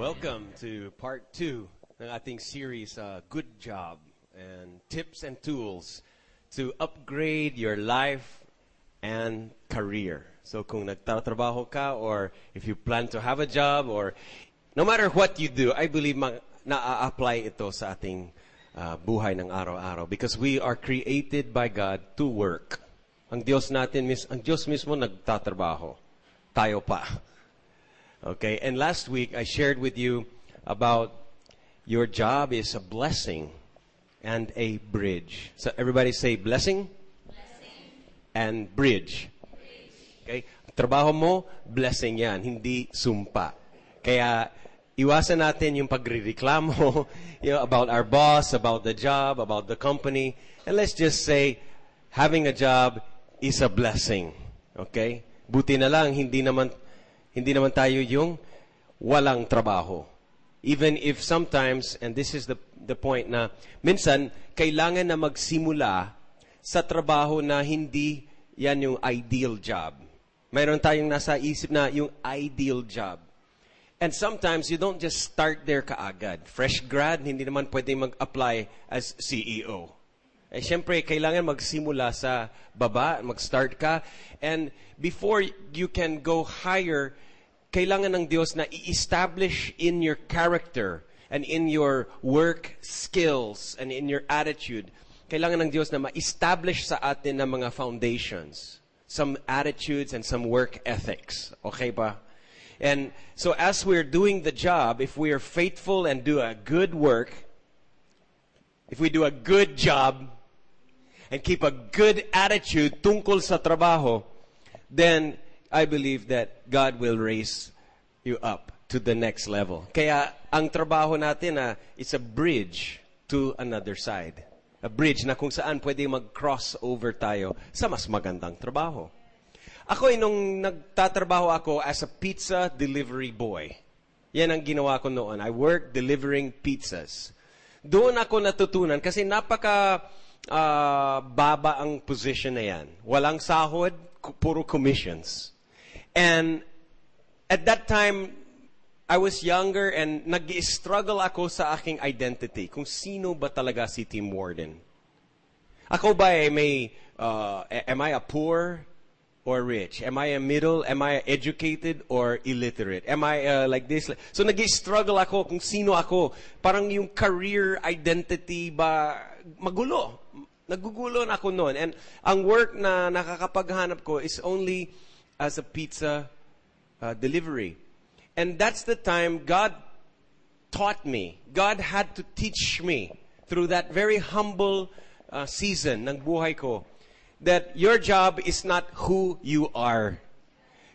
Welcome to part two ng ating series, uh, Good Job, and tips and tools to upgrade your life and career. So kung nagtatrabaho ka or if you plan to have a job or no matter what you do, I believe na-apply ito sa ating uh, buhay ng araw-araw because we are created by God to work. Ang Diyos natin, ang Diyos mismo nagtatrabaho. Tayo pa. Okay, and last week I shared with you about your job is a blessing and a bridge. So everybody say blessing, and bridge. Okay? Trabaho mo, blessing yan, hindi sumpa. Kaya, iwasan natin yung pagrireklamo you know, about our boss, about the job, about the company. And let's just say, having a job is a blessing. Okay? Buti na lang, hindi naman, hindi naman tayo yung walang trabaho. Even if sometimes, and this is the, the point na, minsan, kailangan na magsimula sa trabaho na hindi yan yung ideal job. Mayroon tayong nasa isip na yung ideal job. And sometimes you don't just start there kaagad. Fresh grad, hindi naman pwede mag-apply as CEO. Eh, syempre, kailangan magsimula sa baba, mag-start ka. And before you can go higher, kailangan ng Diyos na i-establish in your character and in your work skills and in your attitude, kailangan ng Diyos na ma-establish sa atin ng mga foundations, some attitudes and some work ethics. Okay ba? And so as we're doing the job, if we are faithful and do a good work, if we do a good job, and keep a good attitude tungkol sa trabaho, then I believe that God will raise you up to the next level. Kaya ang trabaho natin na it's a bridge to another side. A bridge na kung saan pwede mag-cross over tayo sa mas magandang trabaho. Ako ay nung nagtatrabaho ako as a pizza delivery boy. Yan ang ginawa ko noon. I worked delivering pizzas. Doon ako natutunan kasi napaka uh, baba ang position na yan. Walang sahod, puro commissions. And at that time, I was younger and nag-struggle ako sa aking identity. Kung sino ba talaga si Tim Warden. Ako ba ay may, uh, am I a poor or rich? Am I a middle? Am I educated or illiterate? Am I uh, like this? So nag-struggle ako kung sino ako. Parang yung career identity ba magulo. Nagugulo na ako noon. And ang work na nakakapaghanap ko is only as a pizza uh, delivery. And that's the time God taught me. God had to teach me through that very humble uh, season ng buhay ko that your job is not who you are.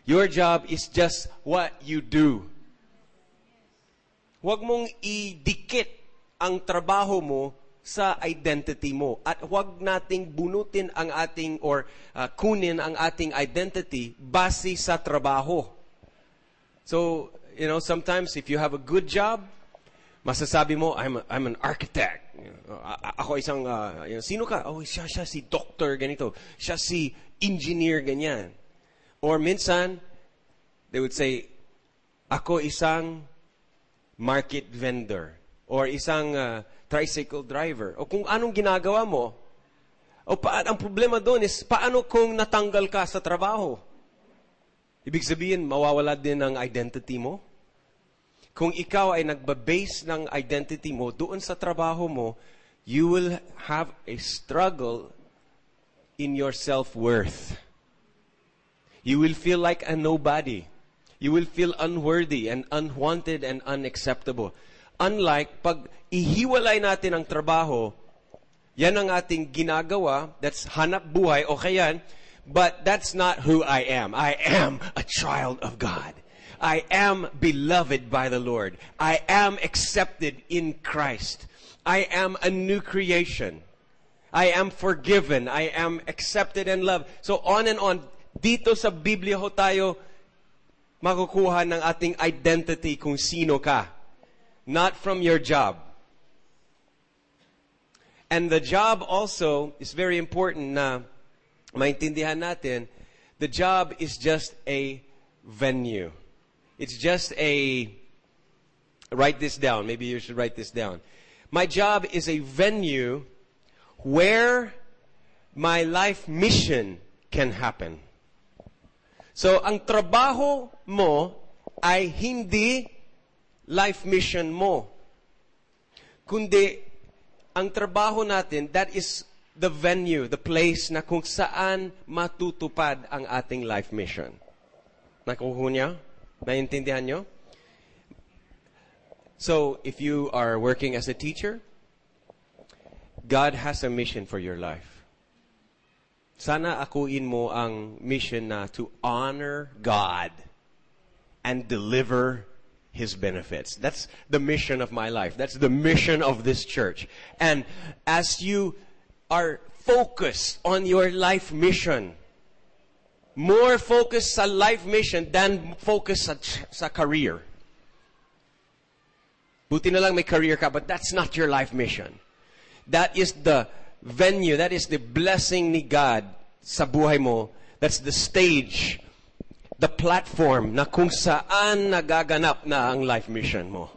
Your job is just what you do. Huwag mong idikit ang trabaho mo sa identity mo. At huwag nating bunutin ang ating or uh, kunin ang ating identity base sa trabaho. So, you know, sometimes if you have a good job, masasabi mo, I'm, a, I'm an architect. Ako isang, uh, you know, sino ka? Oh, siya, siya si doctor, ganito. Siya si engineer, ganyan. Or minsan, they would say, ako isang market vendor. Or isang uh, tricycle driver. O kung anong ginagawa mo. O pa, ang problema doon is, paano kung natanggal ka sa trabaho? Ibig sabihin, mawawala din ang identity mo. Kung ikaw ay nagba-base ng identity mo doon sa trabaho mo, you will have a struggle in your self-worth. You will feel like a nobody. You will feel unworthy and unwanted and unacceptable. Unlike pag ihiwalay natin ang trabaho, yan ang ating ginagawa, that's hanap buhay, okay yan, but that's not who I am. I am a child of God. I am beloved by the Lord. I am accepted in Christ. I am a new creation. I am forgiven. I am accepted and loved. So on and on. Dito sa Biblia ho tayo makukuha ng ating identity kung sino ka. Not from your job. And the job also is very important na maintindihan natin, the job is just a venue. It's just a write this down. Maybe you should write this down. My job is a venue where my life mission can happen. So, ang trabaho mo ay hindi life mission mo. Kundi, ang trabaho natin, that is the venue, the place na kung saan matutupad ang ating life mission. Nakuha niya? Naiintindihan niyo? So, if you are working as a teacher, God has a mission for your life. Sana akuin mo ang mission na to honor God and deliver His benefits. That's the mission of my life. That's the mission of this church. And as you are focused on your life mission, more focused sa life mission than focus sa, sa career. Buti na lang may career ka, but that's not your life mission. That is the venue, that is the blessing ni God sa buhay mo. That's the stage, the platform na kung saan nagaganap na ang life mission mo.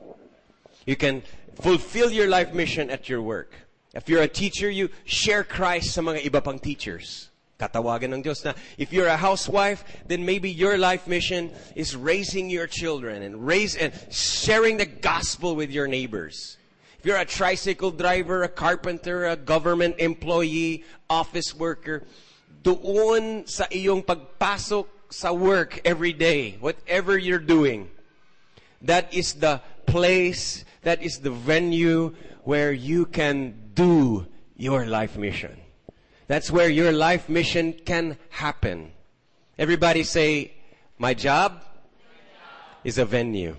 You can fulfill your life mission at your work. If you're a teacher, you share Christ sa mga iba pang teachers. Katawagan ng Diyos na if you're a housewife, then maybe your life mission is raising your children and raise and sharing the gospel with your neighbors. If you're a tricycle driver, a carpenter, a government employee, office worker, doon sa iyong pagpasok sa work every day, whatever you're doing, that is the place, that is the venue where you can do your life mission. That's where your life mission can happen. Everybody say, my job is a venue.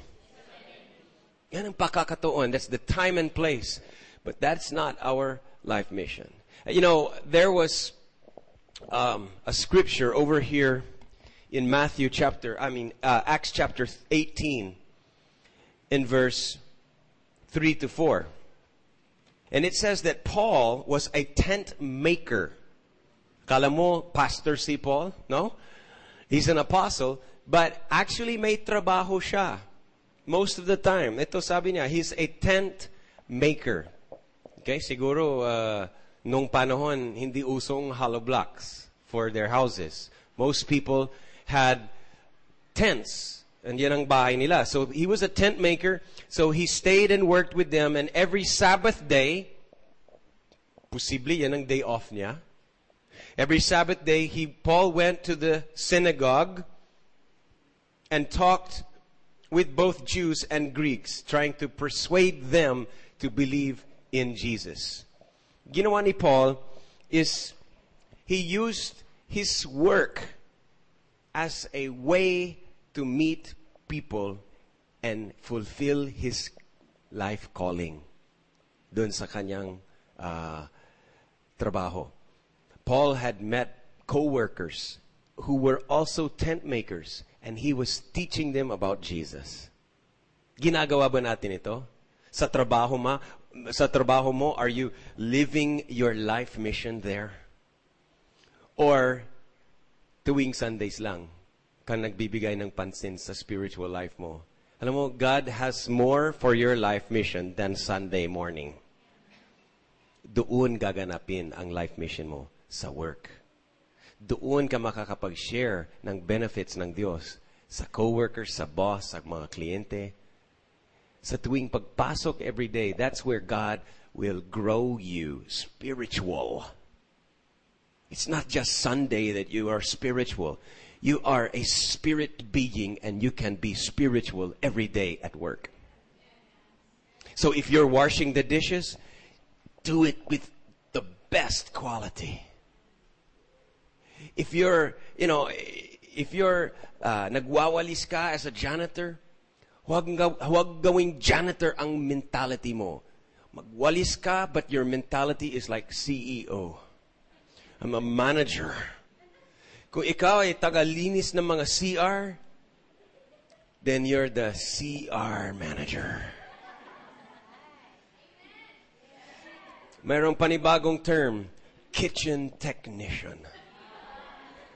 Yan ang pakakatuon. That's the time and place. But that's not our life mission. You know, there was um, a scripture over here in Matthew chapter, I mean, uh, Acts chapter 18 in verse 3 to 4. And it says that Paul was a tent maker. Kala mo, pastor si Paul? No? He's an apostle, but actually may trabaho siya. Most of the time. Ito sabi niya, he's a tent maker. Okay, siguro uh, nung panahon hindi usong hollow blocks for their houses. Most people had tents. And yan ang bahay nila. So he was a tent maker. So he stayed and worked with them. And every Sabbath day, posible yan ang day off niya. Every Sabbath day, he, Paul went to the synagogue and talked with both Jews and Greeks, trying to persuade them to believe in Jesus. Ginawa ni Paul is he used his work as a way to meet people and fulfill his life calling dun sa kanyang uh, trabaho. Paul had met co-workers who were also tent makers and he was teaching them about Jesus. Ginagawa ba natin ito? Sa trabaho ma, sa trabaho mo, are you living your life mission there? Or tuwing Sundays lang ka nagbibigay ng pansin sa spiritual life mo? Alam mo, God has more for your life mission than Sunday morning. Doon gaganapin ang life mission mo sa work. Doon ka makakapag-share ng benefits ng Diyos sa coworkers, sa boss, sa mga kliyente. Sa tuwing pagpasok every day, that's where God will grow you spiritual. It's not just Sunday that you are spiritual. You are a spirit being and you can be spiritual every day at work. So if you're washing the dishes, do it with the best quality. If you're, you know, if you're uh, nagwawalis ka as a janitor, huwag, huwag gawing janitor ang mentality mo. Magwalis ka, but your mentality is like CEO. I'm a manager. Kung ikaw ay tagalinis ng mga CR, then you're the CR manager. Mayroong panibagong term, kitchen technician.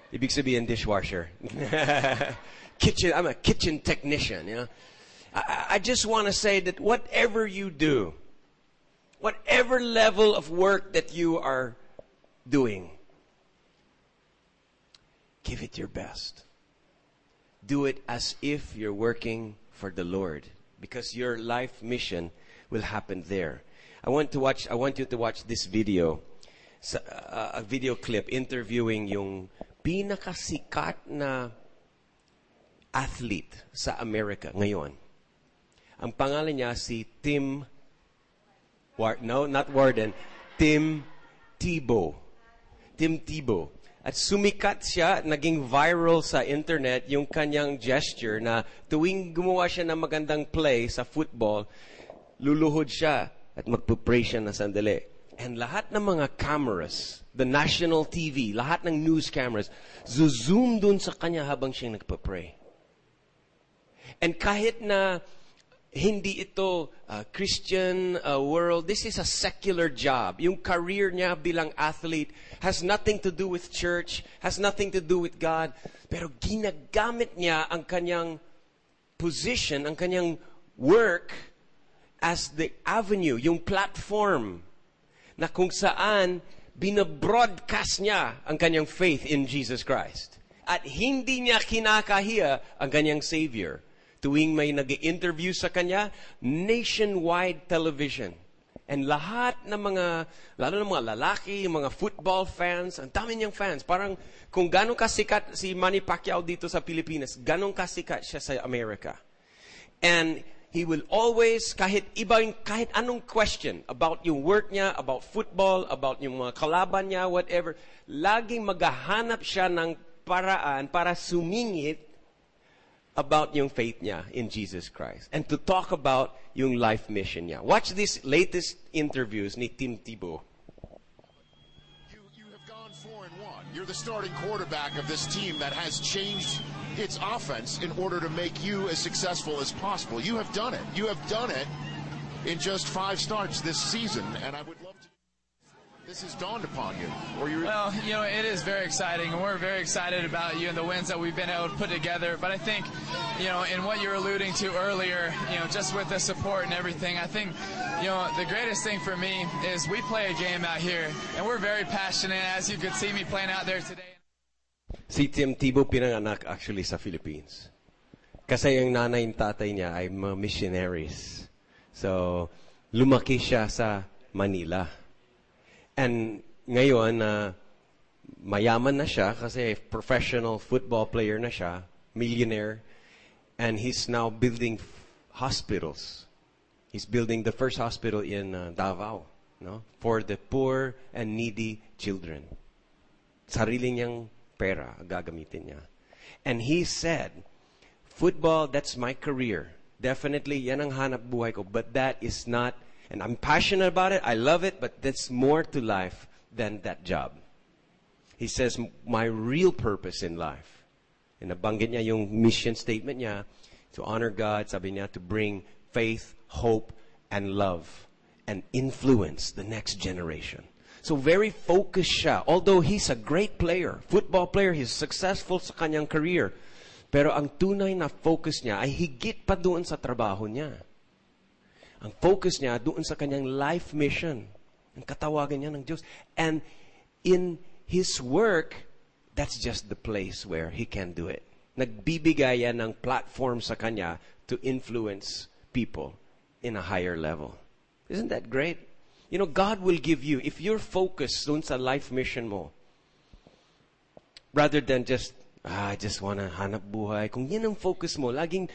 Ibig sabihin dishwasher. kitchen, I'm a kitchen technician, you know. I, I just want to say that whatever you do, whatever level of work that you are doing, give it your best. Do it as if you're working for the Lord because your life mission will happen there. I want to watch I want you to watch this video. A video clip interviewing yung pinakasikat na athlete sa America ngayon. Ang pangalan niya si Tim War no, not Warden, Tim Tebow. Tim Tebow. At sumikat siya, naging viral sa internet yung kanyang gesture na tuwing gumawa siya ng magandang play sa football, luluhod siya at magpupray siya na sandali. And lahat ng mga cameras, the national TV, lahat ng news cameras, zoom dun sa kanya habang siya nagpupray. And kahit na hindi ito uh, Christian uh, world. This is a secular job. Yung career niya bilang athlete has nothing to do with church, has nothing to do with God. Pero ginagamit niya ang kanyang position, ang kanyang work as the avenue, yung platform na kung saan binabroadcast niya ang kanyang faith in Jesus Christ. At hindi niya kinakahiya ang kanyang Savior tuwing may nag interview sa kanya, nationwide television. And lahat ng mga, lalo ng mga lalaki, mga football fans, ang dami niyang fans. Parang kung ganong kasikat si Manny Pacquiao dito sa Pilipinas, ganong kasikat siya sa Amerika. And he will always, kahit ibang, kahit anong question about yung work niya, about football, about yung mga kalaban niya, whatever, laging maghahanap siya ng paraan para sumingit about yung faith niya in Jesus Christ and to talk about yung life mission niya. Watch these latest interviews ni Tim Tebow. You, you have gone four and one. You're the starting quarterback of this team that has changed its offense in order to make you as successful as possible. You have done it. You have done it in just five starts this season, and I would this has dawned upon you? Or you well, you know, it is very exciting, and we're very excited about you and the wins that we've been able to put together. But I think, you know, in what you're alluding to earlier, you know, just with the support and everything, I think, you know, the greatest thing for me is we play a game out here, and we're very passionate, as you could see me playing out there today. Si Tim Tebow pinanganak actually sa Philippines. Kasi yung nanay and tatay niya ay mga missionaries. So, lumaki siya sa Manila. And ngayon, uh, mayaman na siya kasi professional football player na siya, millionaire, and he's now building hospitals. He's building the first hospital in uh, Davao, no, for the poor and needy children. Sarili niyang pera gagamitin niya. And he said, football, that's my career. Definitely, yan ang hanap buhay ko. But that is not and I'm passionate about it. I love it, but there's more to life than that job. He says, my real purpose in life, and nabanggit niya yung mission statement niya, to honor God, sabi niya, to bring faith, hope, and love, and influence the next generation. So very focused siya. Although he's a great player, football player, he's successful sa kanyang career. Pero ang tunay na focus niya ay higit pa doon sa trabaho niya. Ang focus niya doon sa kanyang life mission. Ang katawagan niya ng Diyos. And in his work, that's just the place where he can do it. Nagbibigay yan ng platform sa kanya to influence people in a higher level. Isn't that great? You know, God will give you, if you're focused doon sa life mission mo, rather than just ah, I just wanna hanap buhay. Kung yan ang focus mo, laging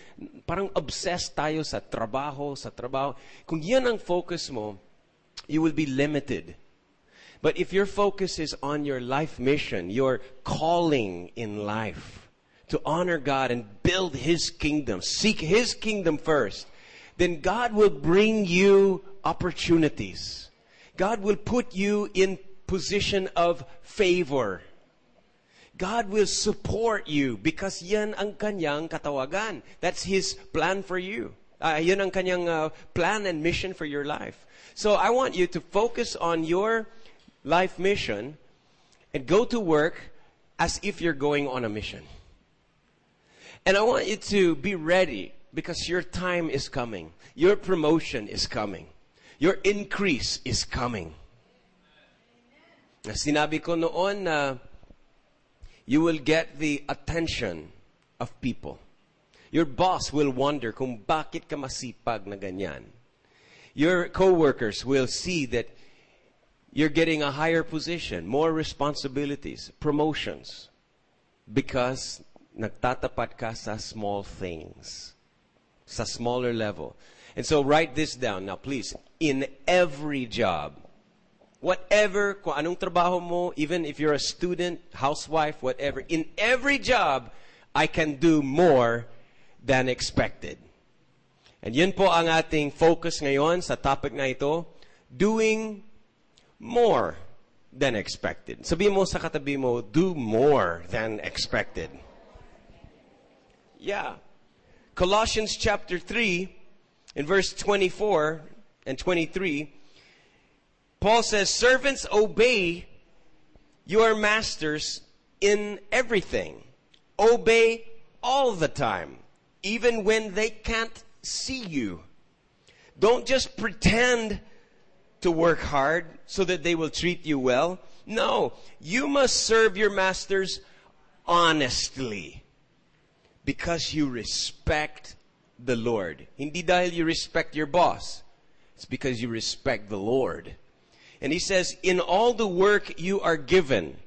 parang obsessed tayo sa trabaho, sa trabaho. Kung yan ang focus mo, you will be limited. But if your focus is on your life mission, your calling in life, to honor God and build His kingdom, seek His kingdom first, then God will bring you opportunities. God will put you in position of favor. God will support you because yan ang kanyang katawagan. That's His plan for you. Uh, yan ang kanyang uh, plan and mission for your life. So I want you to focus on your life mission and go to work as if you're going on a mission. And I want you to be ready because your time is coming. Your promotion is coming. Your increase is coming. Na Sinabi ko noon na you will get the attention of people. Your boss will wonder kung bakit ka masipag na ganyan. Your coworkers will see that you're getting a higher position, more responsibilities, promotions, because nagtatapat ka sa small things, sa smaller level. And so write this down now, please. In every job, whatever, kung anong trabaho mo, even if you're a student, housewife, whatever, in every job, I can do more than expected. And yun po ang ating focus ngayon sa topic na ito, doing more than expected. Sabi mo sa katabi mo, do more than expected. Yeah. Colossians chapter 3, in verse 24 and 23, Paul says, Servants, obey your masters in everything. Obey all the time, even when they can't see you. Don't just pretend to work hard so that they will treat you well. No, you must serve your masters honestly because you respect the Lord. Hindi dahil you respect your boss. It's because you respect the Lord. And he says, in all the work you are given,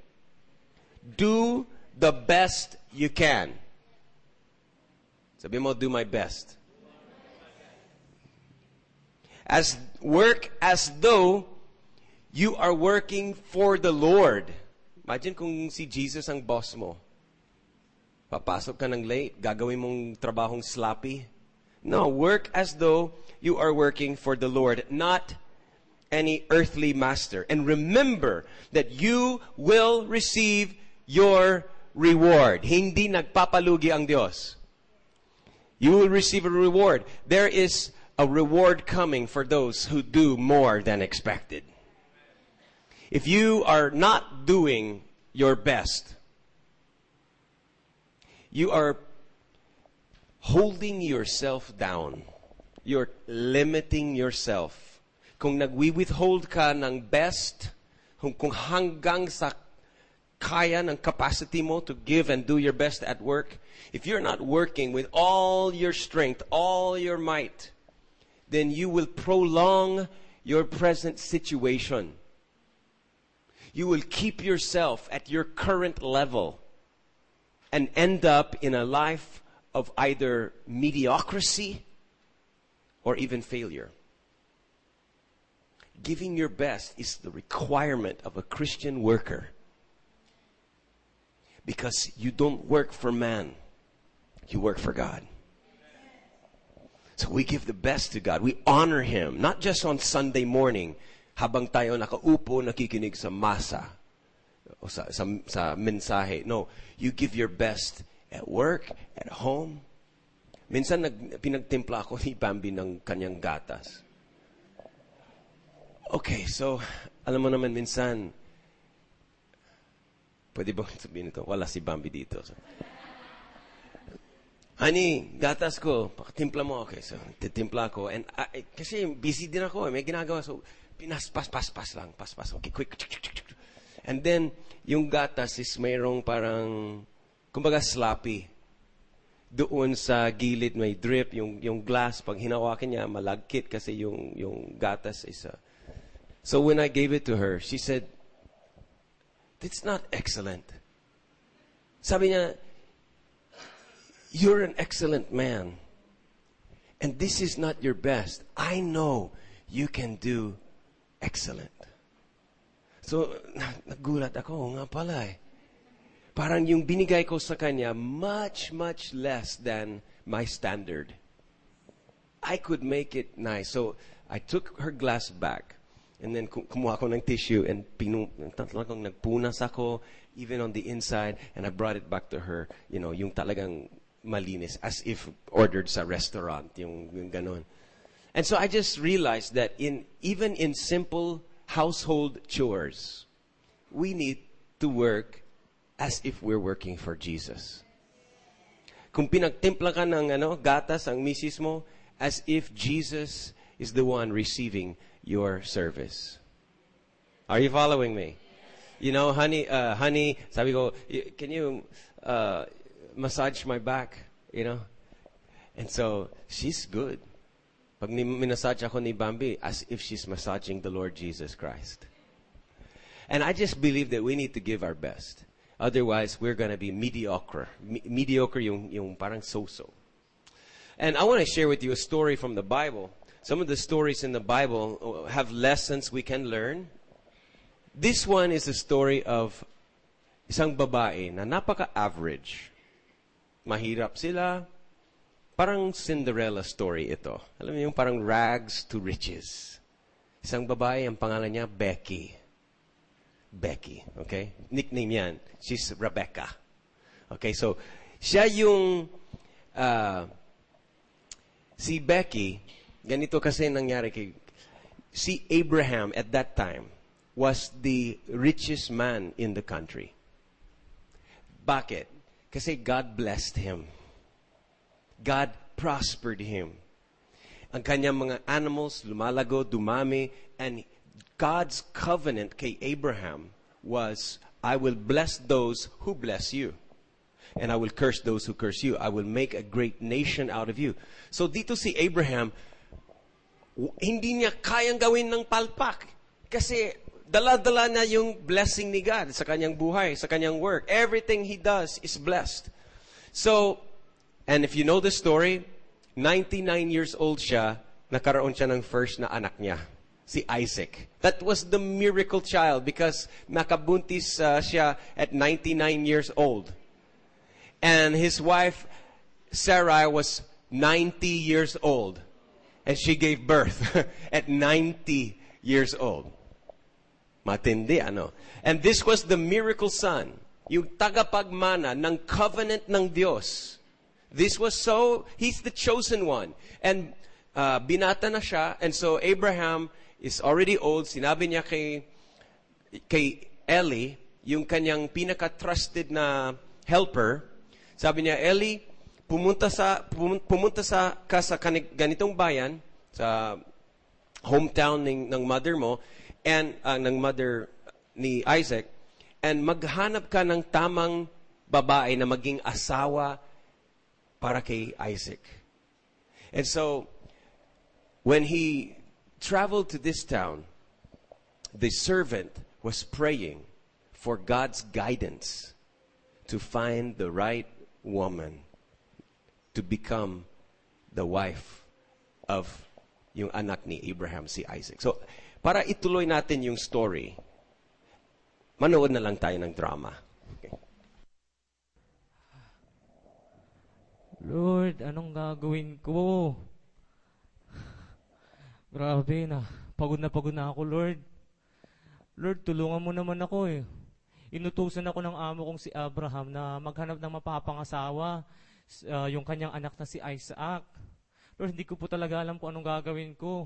do the best you can. Sabi mo, do my best. As work as though you are working for the Lord. Imagine kung si Jesus ang boss mo. Papasok ka ng late, gagawin mong trabahong sloppy. No, work as though you are working for the Lord, not any earthly master. And remember that you will receive your reward. Hindi nagpapalugi ang Dios. You will receive a reward. There is a reward coming for those who do more than expected. If you are not doing your best, you are holding yourself down. You're limiting yourself. Kung nagwi-withhold ka ng best, kung, kung hanggang sa kaya ng capacity mo to give and do your best at work, if you're not working with all your strength, all your might, then you will prolong your present situation. You will keep yourself at your current level and end up in a life of either mediocrity or even failure. Giving your best is the requirement of a Christian worker. Because you don't work for man, you work for God. So we give the best to God. We honor Him, not just on Sunday morning, habang tayo nakaupo, nakikinig sa masa, o sa, sa, sa mensahe. No, you give your best at work, at home. Minsan nag, pinagtimpla ako ni Bambi ng kanyang gatas. Okay, so, alam mo naman minsan, pwede ba sabihin ito? Wala si Bambi dito. So, Honey, gatas ko, pakatimpla mo. Okay, so, titimpla ko. And, uh, kasi busy din ako, eh, may ginagawa. So, pinaspas, paspas lang, paspas. Okay, quick. And then, yung gatas is mayroong parang, kumbaga sloppy. Doon sa gilid may drip, yung, yung glass, pag hinawakan niya, malagkit kasi yung, yung gatas is, uh, so when I gave it to her, she said, It's not excellent. Sabi niya, you're an excellent man. And this is not your best. I know you can do excellent. So, nagulat ako, nga pala eh. Parang yung binigay ko sa kanya, much, much less than my standard. I could make it nice. So, I took her glass back. And then kumuha ko ng tissue and pinu, talagang nagpunas ako, even on the inside, and I brought it back to her, you know, yung talagang malinis, as if ordered sa restaurant, yung, yung ganon. And so I just realized that in, even in simple household chores, we need to work as if we're working for Jesus. kung pinagtimpla ka ng ano, gatas ang misis mo, as if Jesus is the one receiving your service. Are you following me? You know, honey, uh, honey, sabi ko, "Y- can you uh, massage my back? You know? And so, she's good. Pag minasage ako ni Bambi, as if she's massaging the Lord Jesus Christ. And I just believe that we need to give our best. Otherwise, we're going to be mediocre. Me- mediocre yung, yung parang so-so. And I want to share with you a story from the Bible. Some of the stories in the Bible have lessons we can learn. This one is a story of isang babae na napaka-average. Mahirap sila. Parang Cinderella story ito. Alam mo yung parang rags to riches. Isang babae, ang pangalan niya Becky. Becky, okay? Nickname yan. She's Rebecca. Okay, so siya yung ah, si Becky, ganito kasi nangyari kay si Abraham at that time was the richest man in the country. Bakit? Kasi God blessed him. God prospered him. Ang kanyang mga animals lumalago, dumami, and God's covenant kay Abraham was, I will bless those who bless you. And I will curse those who curse you. I will make a great nation out of you. So dito si Abraham, hindi niya kayang gawin ng palpak. Kasi dala-dala na yung blessing ni God sa kanyang buhay, sa kanyang work. Everything he does is blessed. So, and if you know the story, 99 years old siya, nakaroon siya ng first na anak niya, si Isaac. That was the miracle child because nakabuntis uh, siya at 99 years old. And his wife, Sarai, was 90 years old. And she gave birth at 90 years old. Matindi, ano? And this was the miracle son. Yung tagapagmana ng covenant ng Dios. This was so, he's the chosen one. And uh, binata na siya. And so Abraham is already old. Sinabi niya kay, kay Eli, yung kanyang pinaka-trusted na helper, sabi niya, Eli, pumunta sa pumun- pumunta sa ka sa ganitong bayan sa hometown ng, ng mother mo and uh, ng mother ni Isaac and maghanap ka ng tamang babae na maging asawa para kay Isaac. And so when he traveled to this town, the servant was praying for God's guidance to find the right woman to become the wife of yung anak ni Abraham, si Isaac. So, para ituloy natin yung story, manood na lang tayo ng drama. Okay. Lord, anong gagawin ko? Grabe na. Pagod na pagod na ako, Lord. Lord, tulungan mo naman ako eh. Inutusan ako ng amo kong si Abraham na maghanap ng mapapangasawa, ah, yung kanyang anak na si Isaac. Lord, hindi ko po talaga alam kung anong gagawin ko.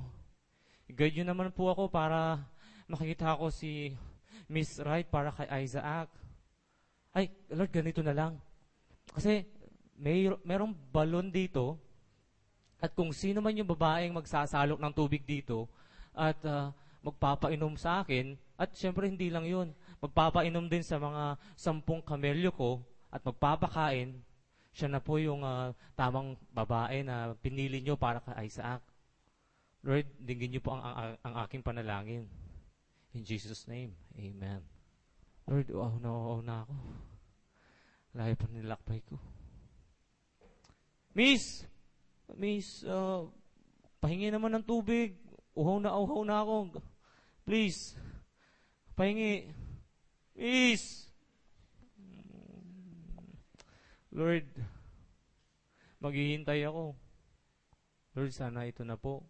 Guide nyo naman po ako para makikita ko si Miss Wright para kay Isaac. Ay, Lord, ganito na lang. Kasi may merong balon dito at kung sino man yung babaeng magsasalok ng tubig dito at ah, magpapainom sa akin at syempre hindi lang yun magpapainom din sa mga sampung kamelyo ko at magpapakain siya na po yung ah, tamang babae na pinili nyo para kay Isaac Lord, dinggin niyo po ang, ang, ang aking panalangin. In Jesus' name, Amen. Lord, uaw na uaw na ako. Layo pa nilakbay ko. Miss! Miss, uh, pahingi naman ng tubig. Uhaw na uhaw na ako. Please. Pahingi. Miss! Lord, maghihintay ako. Lord, sana ito na po.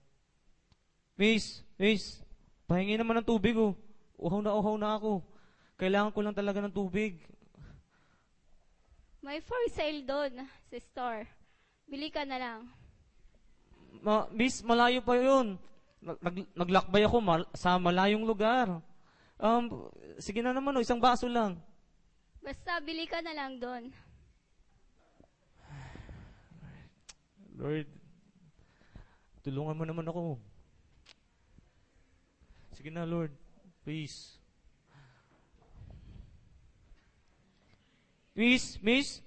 Miss, miss, pahingi naman ng tubig oh. Uhaw na uhaw na ako. Kailangan ko lang talaga ng tubig. May for sale doon sa store. Bili ka na lang. Ma, miss, malayo pa yun. Nag, nag- naglakbay ako mal- sa malayong lugar. Um, sige na naman, oh, isang baso lang. Basta bili ka na lang doon. Lord, tulungan mo naman ako. Sige na, Lord. Please. Miss, miss,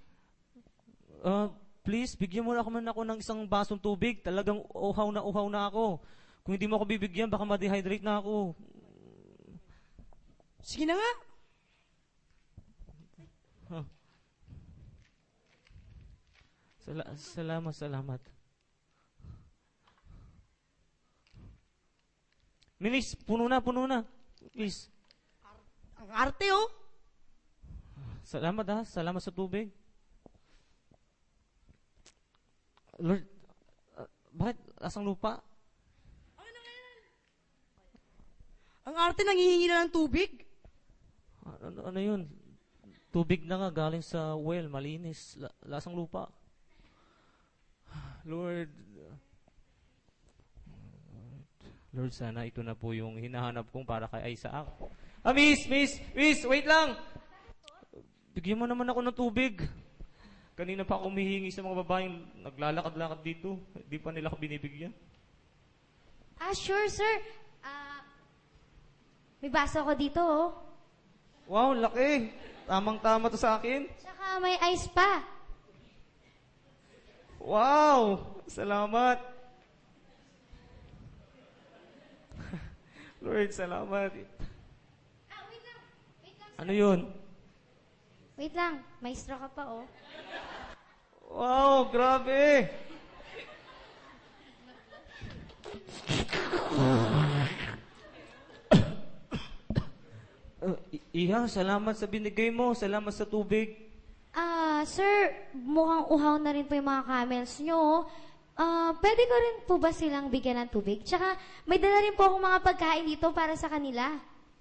uh, please, bigyan mo na ako man ako ng isang basong tubig. Talagang uhaw na uhaw na ako. Kung hindi mo ako bibigyan, baka ma-dehydrate na ako. Sige na nga. Sala- salamat, salamat. Minis, puno na, puno na. Please. Ang arte oh. Salamat ha. Salamat sa tubig. Lord, uh, bakit asang lupa? Ang arte nangihingi na ng tubig. Ano, ano yun? Tubig na nga galing sa well, malinis, la- lasang lupa. Lord, Lord, sana ito na po yung hinahanap kong para kay Isaac. Ah, miss, miss, miss, wait lang! Bigyan mo naman ako ng tubig. Kanina pa ako humihingi sa mga babaeng naglalakad-lakad dito. Di pa nila ako binibigyan. Ah, sure, sir. Ah, may baso ako dito, oh. Wow, laki! Tamang-tama to sa akin. Tsaka may ice pa. Wow! Salamat! Lord, salamat. Ah, wait lang. Wait lang. Ano yun? Wait lang. May straw ka pa, oh. Wow, grabe! Uh, Iha, salamat sa binigay mo. Salamat sa tubig. Ah, sir, mukhang uhaw na rin po yung mga camels nyo. Ah, pwede ko rin po ba silang bigyan ng tubig? Tsaka, may dala rin po akong mga pagkain dito para sa kanila.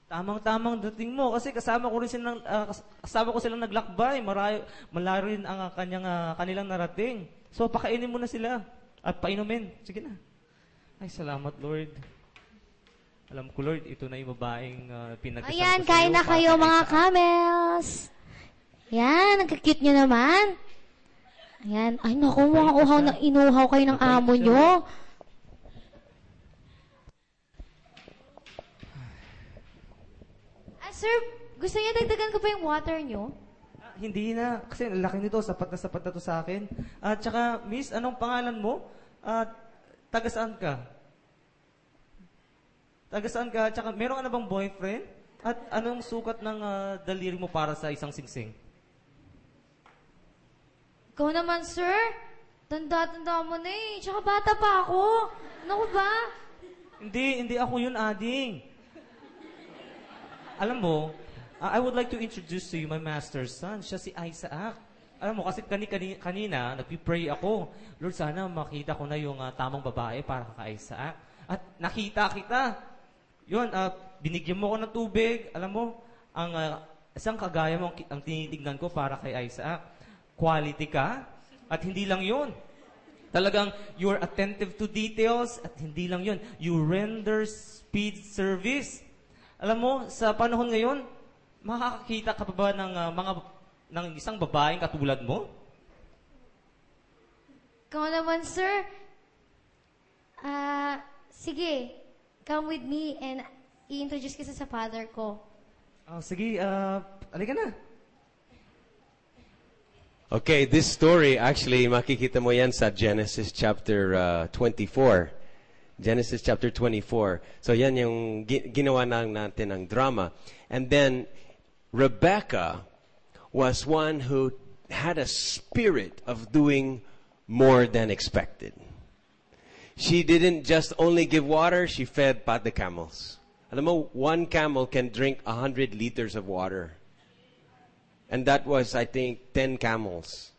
Tamang-tamang dating mo kasi kasama ko rin silang kas- kasama ko silang naglakbay. Marayo, malayo rin ang ah, kanyang ah, kanilang narating. So pakainin mo na sila at painumin. Sige na. Ay, salamat Lord. Alam ko Lord, ito na yung babaeng uh, pinagdasal Ayan, ko sa kain na kayo kay mga camels. Yan, nagka-cute nyo naman. Ayan. Ay, naku, mga uhaw na inuhaw kayo ng amo nyo. Ah, sir, gusto niyo dagdagan ko pa yung water nyo? Ah, hindi na. Kasi laki nito. Sapat na sapat na to sa akin. At saka, miss, anong pangalan mo? At taga saan ka? Taga saan ka? At saka, meron ka na bang boyfriend? At anong sukat ng ah, daliri mo para sa isang singsing? Ikaw naman, sir. Tanda-tanda mo na eh. Tsaka bata pa ako. Naku ba? Hindi, hindi ako yun, Ading. Alam mo, uh, I would like to introduce to you my master's son. Siya si Isaac. Alam mo, kasi kani, kani, kanina, nagpipray ako. Lord, sana makita ko na yung ah, tamang babae para kay Isaac. At nakita kita. Yun, ah, binigyan mo ko ng tubig. Alam mo, ang ah, isang kagaya mo ang, ang tinitignan ko para kay Isaac. Quality ka. At hindi lang yun. Talagang you're attentive to details at hindi lang yun. You render speed service. Alam mo, sa panahon ngayon, makakakita ka pa ba ng ah, mga ng isang babaeng katulad mo? Ikaw naman, sir. Ah, sige. Come with me and i-introduce kita sa father ko. Ah, sige, ah, alika na. Okay, this story actually makikita mo yan sa Genesis chapter uh, 24. Genesis chapter 24. So yan yung gi- ginawa na natin ng drama. And then Rebecca was one who had a spirit of doing more than expected. She didn't just only give water, she fed pat the camels. Alam mo, one camel can drink a hundred liters of water. And that was, I think, 10 camels.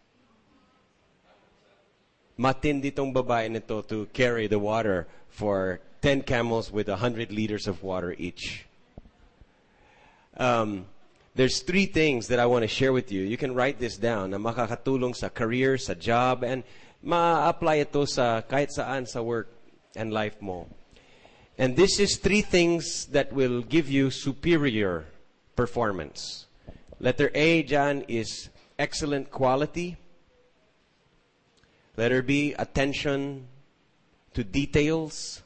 Matindi tong babae nito to carry the water for 10 camels with 100 liters of water each. Um, there's three things that I want to share with you. You can write this down na makakatulong sa career, sa job, and ma-apply ito sa kahit saan sa work and life mo. And this is three things that will give you superior performance. Letter A dyan is excellent quality. Letter B, attention to details.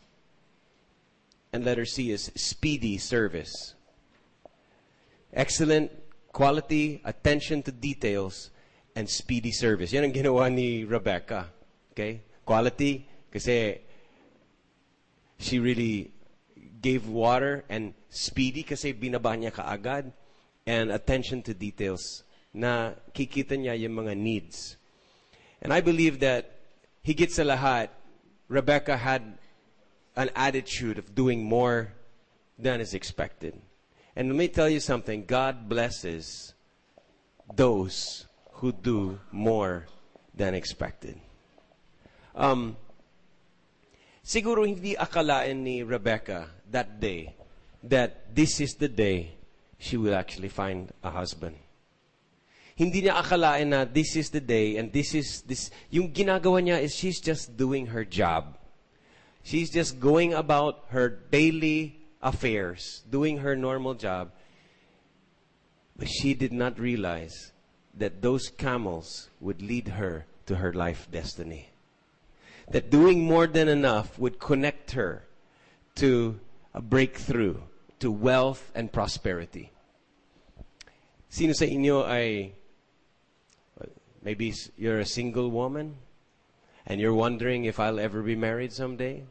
And letter C is speedy service. Excellent quality, attention to details, and speedy service. Yan ang ginawa ni Rebecca. Okay? Quality, kasi she really gave water and speedy kasi binaba niya kaagad and attention to details na kikita niya yung mga needs. And I believe that higit sa lahat, Rebecca had an attitude of doing more than is expected. And let me tell you something God blesses those who do more than expected. Um, siguro hindi akalain ni Rebecca that day that this is the day she will actually find a husband. Hindi niya akalain na this is the day and this is this yung ginagawa niya is she's just doing her job. She's just going about her daily affairs, doing her normal job. But she did not realize that those camels would lead her to her life destiny. That doing more than enough would connect her to a breakthrough, to wealth and prosperity. Sino sa inyo ay maybe you're a single woman and you're wondering if I'll ever be married someday?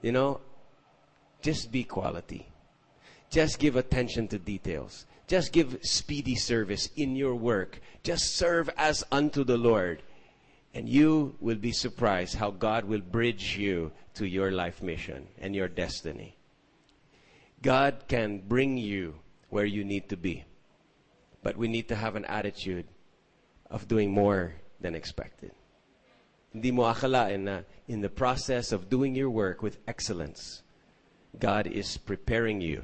You know, just be quality. Just give attention to details. Just give speedy service in your work. Just serve as unto the Lord. And you will be surprised how God will bridge you to your life mission and your destiny. God can bring you where you need to be. But we need to have an attitude of doing more than expected. Hindi mo akalain na in the process of doing your work with excellence, God is preparing you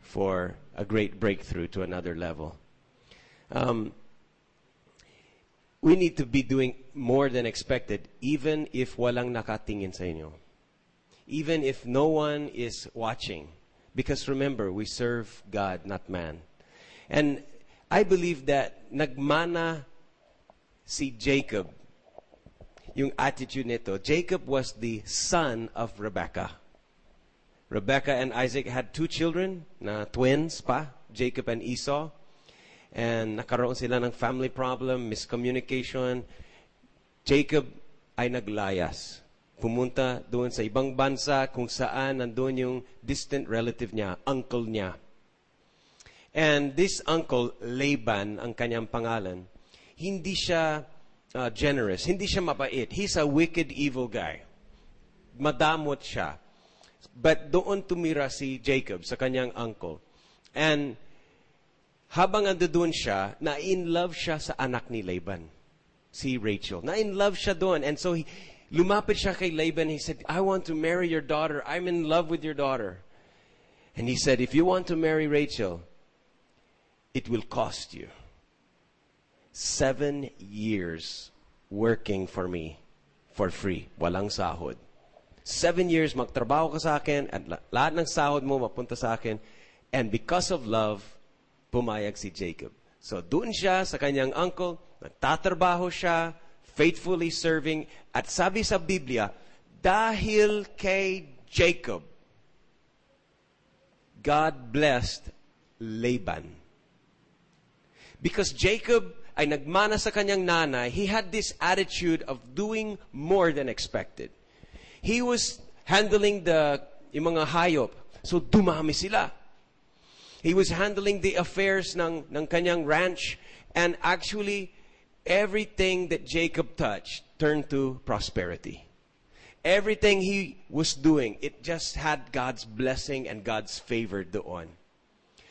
for a great breakthrough to another level. Um, we need to be doing more than expected, even if walang nakatingin sa inyo. Even if no one is watching. Because remember, we serve God, not man. And I believe that nagmana si Jacob yung attitude nito. Jacob was the son of Rebekah. Rebecca and Isaac had two children na twins pa, Jacob and Esau. And nakaroon sila ng family problem, miscommunication. Jacob ay naglayas. Pumunta doon sa ibang bansa kung saan nandun yung distant relative niya, uncle niya. And this uncle, Laban, ang kanyang pangalan, hindi siya uh, generous, hindi siya mabait. He's a wicked, evil guy. Madamot siya. But doon tumira si Jacob sa kanyang uncle. And habang ando doon siya, na-in love siya sa anak ni Laban, si Rachel. Na-in love siya doon. And so he, lumapit siya kay Laban. He said, I want to marry your daughter. I'm in love with your daughter. And he said, if you want to marry Rachel, it will cost you seven years working for me for free. Walang sahod. Seven years, magtrabaho ka sa akin, at lahat ng sahod mo mapunta sa akin. And because of love, pumayag si Jacob. So doon siya sa kanyang uncle, nagtatrabaho siya, faithfully serving, at sabi sa Biblia, dahil kay Jacob, God blessed Laban. Because Jacob ay nagmana sa kanyang nanay, he had this attitude of doing more than expected. He was handling the yung mga hayop. So dumami sila. He was handling the affairs ng, ng kanyang ranch and actually everything that Jacob touched turned to prosperity. Everything he was doing, it just had God's blessing and God's favor doon.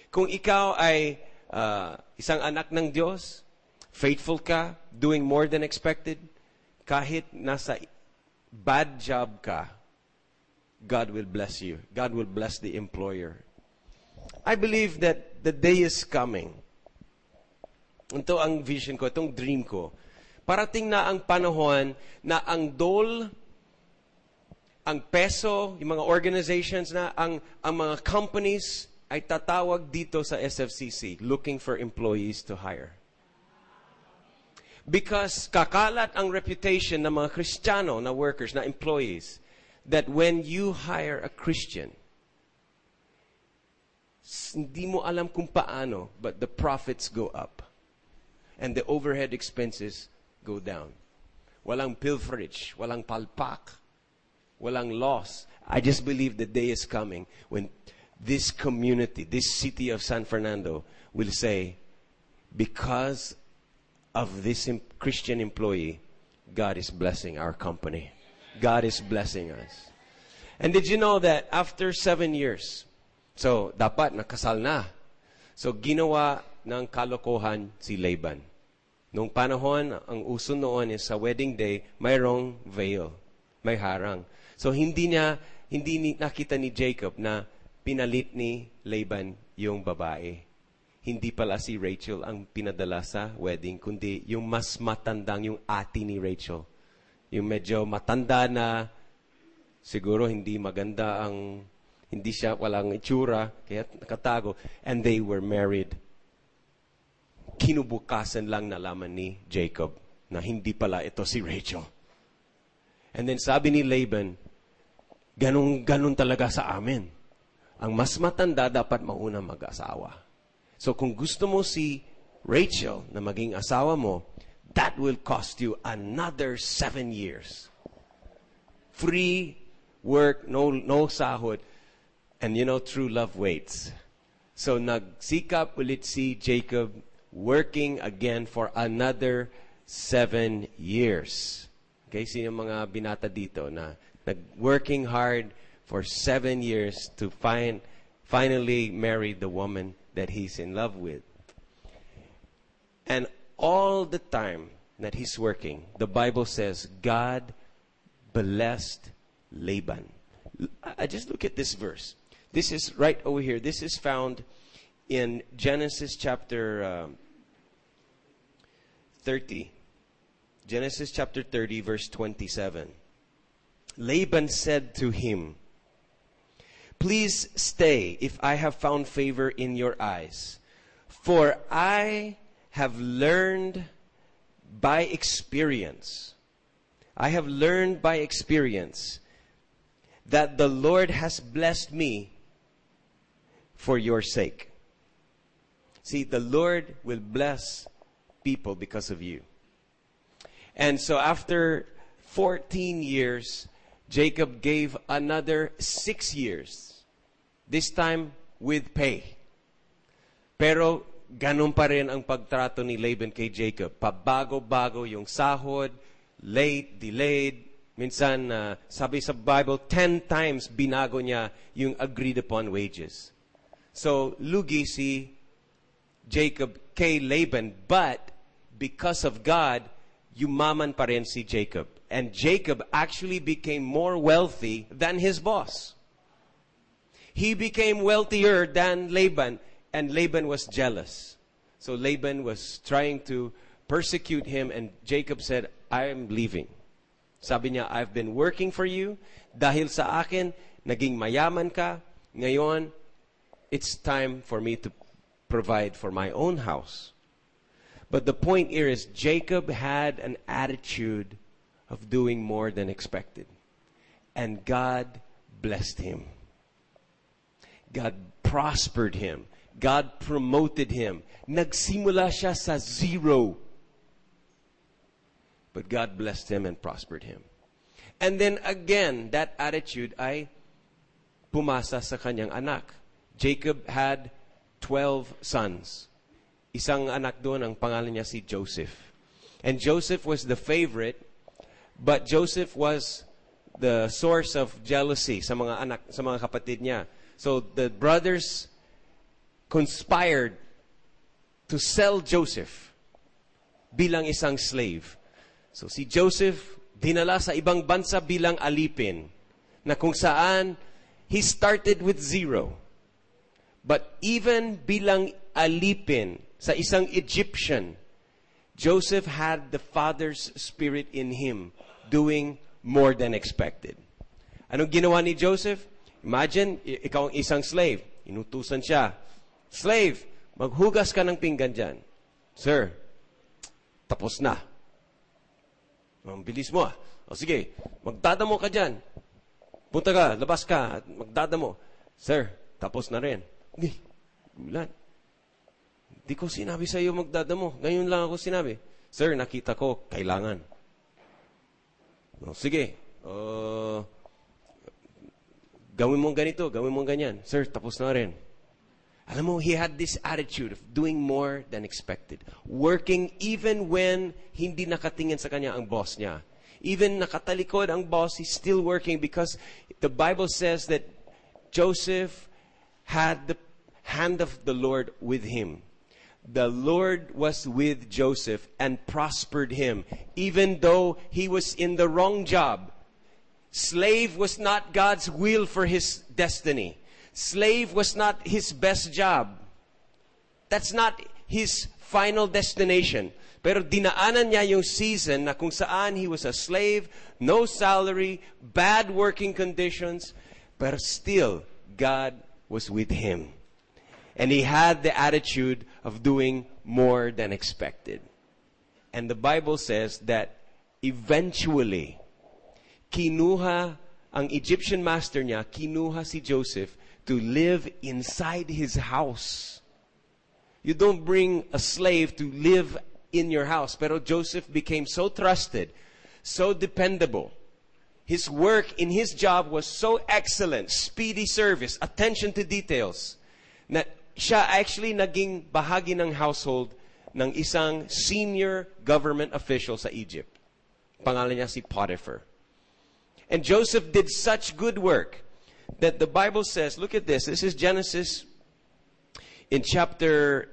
Kung ikaw ay uh, isang anak ng Diyos, faithful ka, doing more than expected, kahit nasa bad job ka, God will bless you. God will bless the employer. I believe that the day is coming. Ito ang vision ko, itong dream ko. Parating na ang panahon na ang dole, ang peso, yung mga organizations na, ang, ang mga companies ay tatawag dito sa SFCC looking for employees to hire. Because kakalat ang reputation ng mga Kristiyano na workers, na employees, that when you hire a Christian, hindi mo alam kung paano, but the profits go up. And the overhead expenses go down. Walang pilferage, walang palpak, walang loss. I just believe the day is coming when this community, this city of San Fernando will say, because of this Christian employee, God is blessing our company. God is blessing us. And did you know that after seven years, so dapat nakasal na. So ginawa ng kalokohan si Laban. Nung panahon, ang uso noon is sa wedding day, mayroong veil, may harang. So hindi niya, hindi nakita ni Jacob na pinalit ni Laban yung babae. Hindi pala si Rachel ang pinadala sa wedding, kundi yung mas matandang, yung ati ni Rachel. Yung medyo matanda na, siguro hindi maganda ang, hindi siya, walang itsura, kaya nakatago. And they were married. Kinubukasan lang nalaman ni Jacob na hindi pala ito si Rachel. And then sabi ni Laban, ganun, ganun talaga sa amin. Ang mas matanda dapat mauna mag-asawa. So kung gusto mo si Rachel na maging asawa mo, that will cost you another seven years. Free work, no, no sahod. And you know, true love waits. So nagsikap ulit si Jacob working again for another seven years. Okay, sino mga binata dito na nag-working hard for seven years to find, finally marry the woman that he's in love with. And all the time that he's working, the Bible says God blessed Laban. I just look at this verse. This is right over here. This is found in Genesis chapter um, 30. Genesis chapter 30, verse 27. Laban said to him, Please stay if I have found favor in your eyes, for I have learned by experience. I have learned by experience that the Lord has blessed me for your sake. See, the Lord will bless people because of you. And so after 14 years, Jacob gave another six years. This time with pay. Pero ganun pa rin ang pagtrato ni Laban kay Jacob. Pabago-bago yung sahod, late, delayed. Minsan, uh, sabi sa Bible, 10 times binago niya yung agreed upon wages. So, lugi si Jacob kay Laban, but because of God, yumaman pa rin si Jacob. And Jacob actually became more wealthy than his boss. He became wealthier than Laban, and Laban was jealous. So Laban was trying to persecute him, and Jacob said, I am leaving. Sabi niya, I've been working for you. Dahil sa akin, naging mayaman ka. Ngayon, it's time for me to provide for my own house. But the point here is Jacob had an attitude of doing more than expected. And God blessed him. God prospered him. God promoted him. Nagsimula siya sa zero. But God blessed him and prospered him. And then again, that attitude ay pumasa sa kanyang anak. Jacob had 12 sons. Isang anak doon, ang pangalan niya si Joseph. And Joseph was the favorite, but Joseph was the source of jealousy sa mga anak, sa mga kapatid niya. So the brothers conspired to sell Joseph bilang isang slave. So si Joseph dinala sa ibang bansa bilang alipin na kung saan he started with zero. But even bilang alipin sa isang Egyptian, Joseph had the Father's Spirit in him doing more than expected. Anong ginawa ni Joseph? Imagine, ikaw ang isang slave. Inutusan siya. Slave, maghugas ka ng pinggan dyan. Sir, tapos na. Ang bilis mo ah. O sige, magdadamo ka dyan. Punta ka, labas ka, magdadamo. Sir, tapos na rin. Hindi, gulat. Di ko sinabi sa iyo magdadamo. Ngayon lang ako sinabi. Sir, nakita ko, kailangan. O, sige, uh, gawin mong ganito, gawin mong ganyan. Sir, tapos na rin. Alam mo, he had this attitude of doing more than expected. Working even when hindi nakatingin sa kanya ang boss niya. Even nakatalikod ang boss, he's still working because the Bible says that Joseph had the hand of the Lord with him. The Lord was with Joseph and prospered him, even though he was in the wrong job. Slave was not God's will for his destiny. Slave was not his best job. That's not his final destination. Pero dinaanan niya yung season na kung saan he was a slave, no salary, bad working conditions, but still God was with him. And he had the attitude of doing more than expected. And the Bible says that eventually, kinuha ang Egyptian master niya, kinuha si Joseph to live inside his house. You don't bring a slave to live in your house. Pero Joseph became so trusted, so dependable. His work in his job was so excellent, speedy service, attention to details, na siya actually naging bahagi ng household ng isang senior government official sa Egypt. Pangalan niya si Potiphar. And Joseph did such good work that the Bible says, look at this. This is Genesis in chapter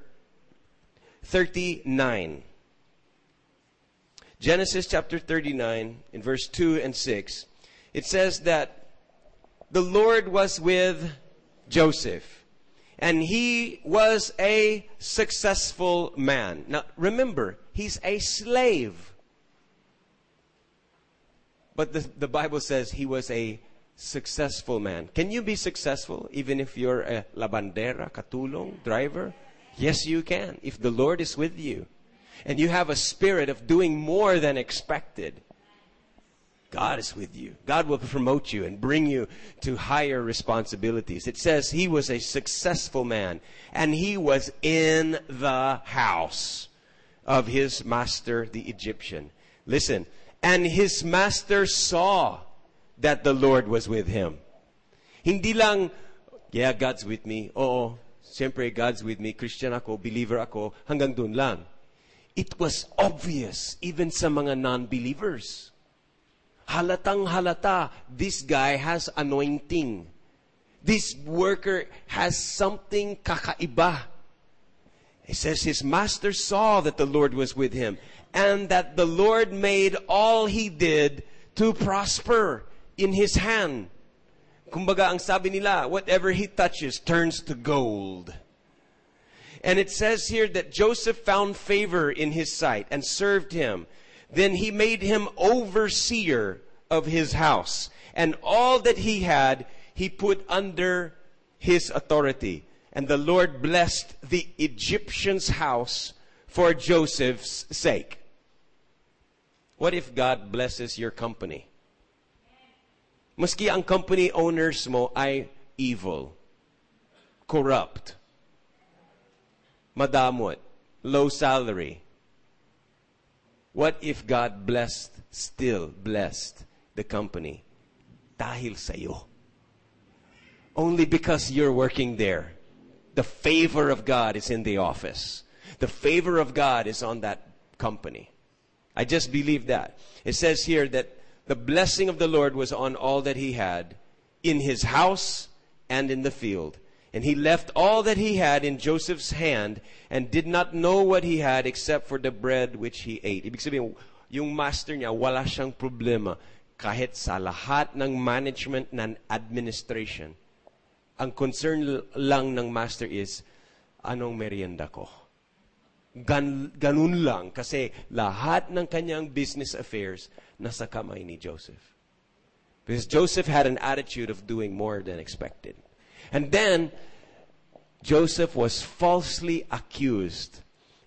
39. Genesis chapter 39 in verse 2 and 6. It says that the Lord was with Joseph and he was a successful man. Now remember, he's a slave. But the, the Bible says he was a successful man. Can you be successful even if you're a labandera, katulong, driver? Yes, you can. If the Lord is with you and you have a spirit of doing more than expected, God is with you. God will promote you and bring you to higher responsibilities. It says he was a successful man and he was in the house of his master, the Egyptian. Listen, and his master saw that the Lord was with him. Hindi lang, yeah, God's with me. Oo, siyempre God's with me. Christian ako, believer ako, hanggang dun lang. It was obvious even sa mga non-believers. Halatang halata, this guy has anointing. This worker has something kakaiba. It says his master saw that the Lord was with him and that the Lord made all he did to prosper in his hand. Kumbaga, ang sabi nila, whatever he touches turns to gold. And it says here that Joseph found favor in his sight and served him. Then he made him overseer of his house. And all that he had, he put under his authority. And the Lord blessed the Egyptian's house for Joseph's sake. What if God blesses your company? Maski ang company owners mo ay evil, corrupt, madamot, low salary. What if God blessed, still blessed the company dahil sa'yo? Only because you're working there. The favor of God is in the office. The favor of God is on that company. I just believe that. It says here that the blessing of the Lord was on all that he had in his house and in the field. And he left all that he had in Joseph's hand and did not know what he had except for the bread which he ate. Ibig sabihin, yung master niya, wala siyang problema kahit sa lahat ng management ng administration. Ang concern lang ng master is, anong merienda ko? Gan, ganun lang kasi lahat ng kanyang business affairs nasa kamay ni Joseph. Because Joseph had an attitude of doing more than expected. And then, Joseph was falsely accused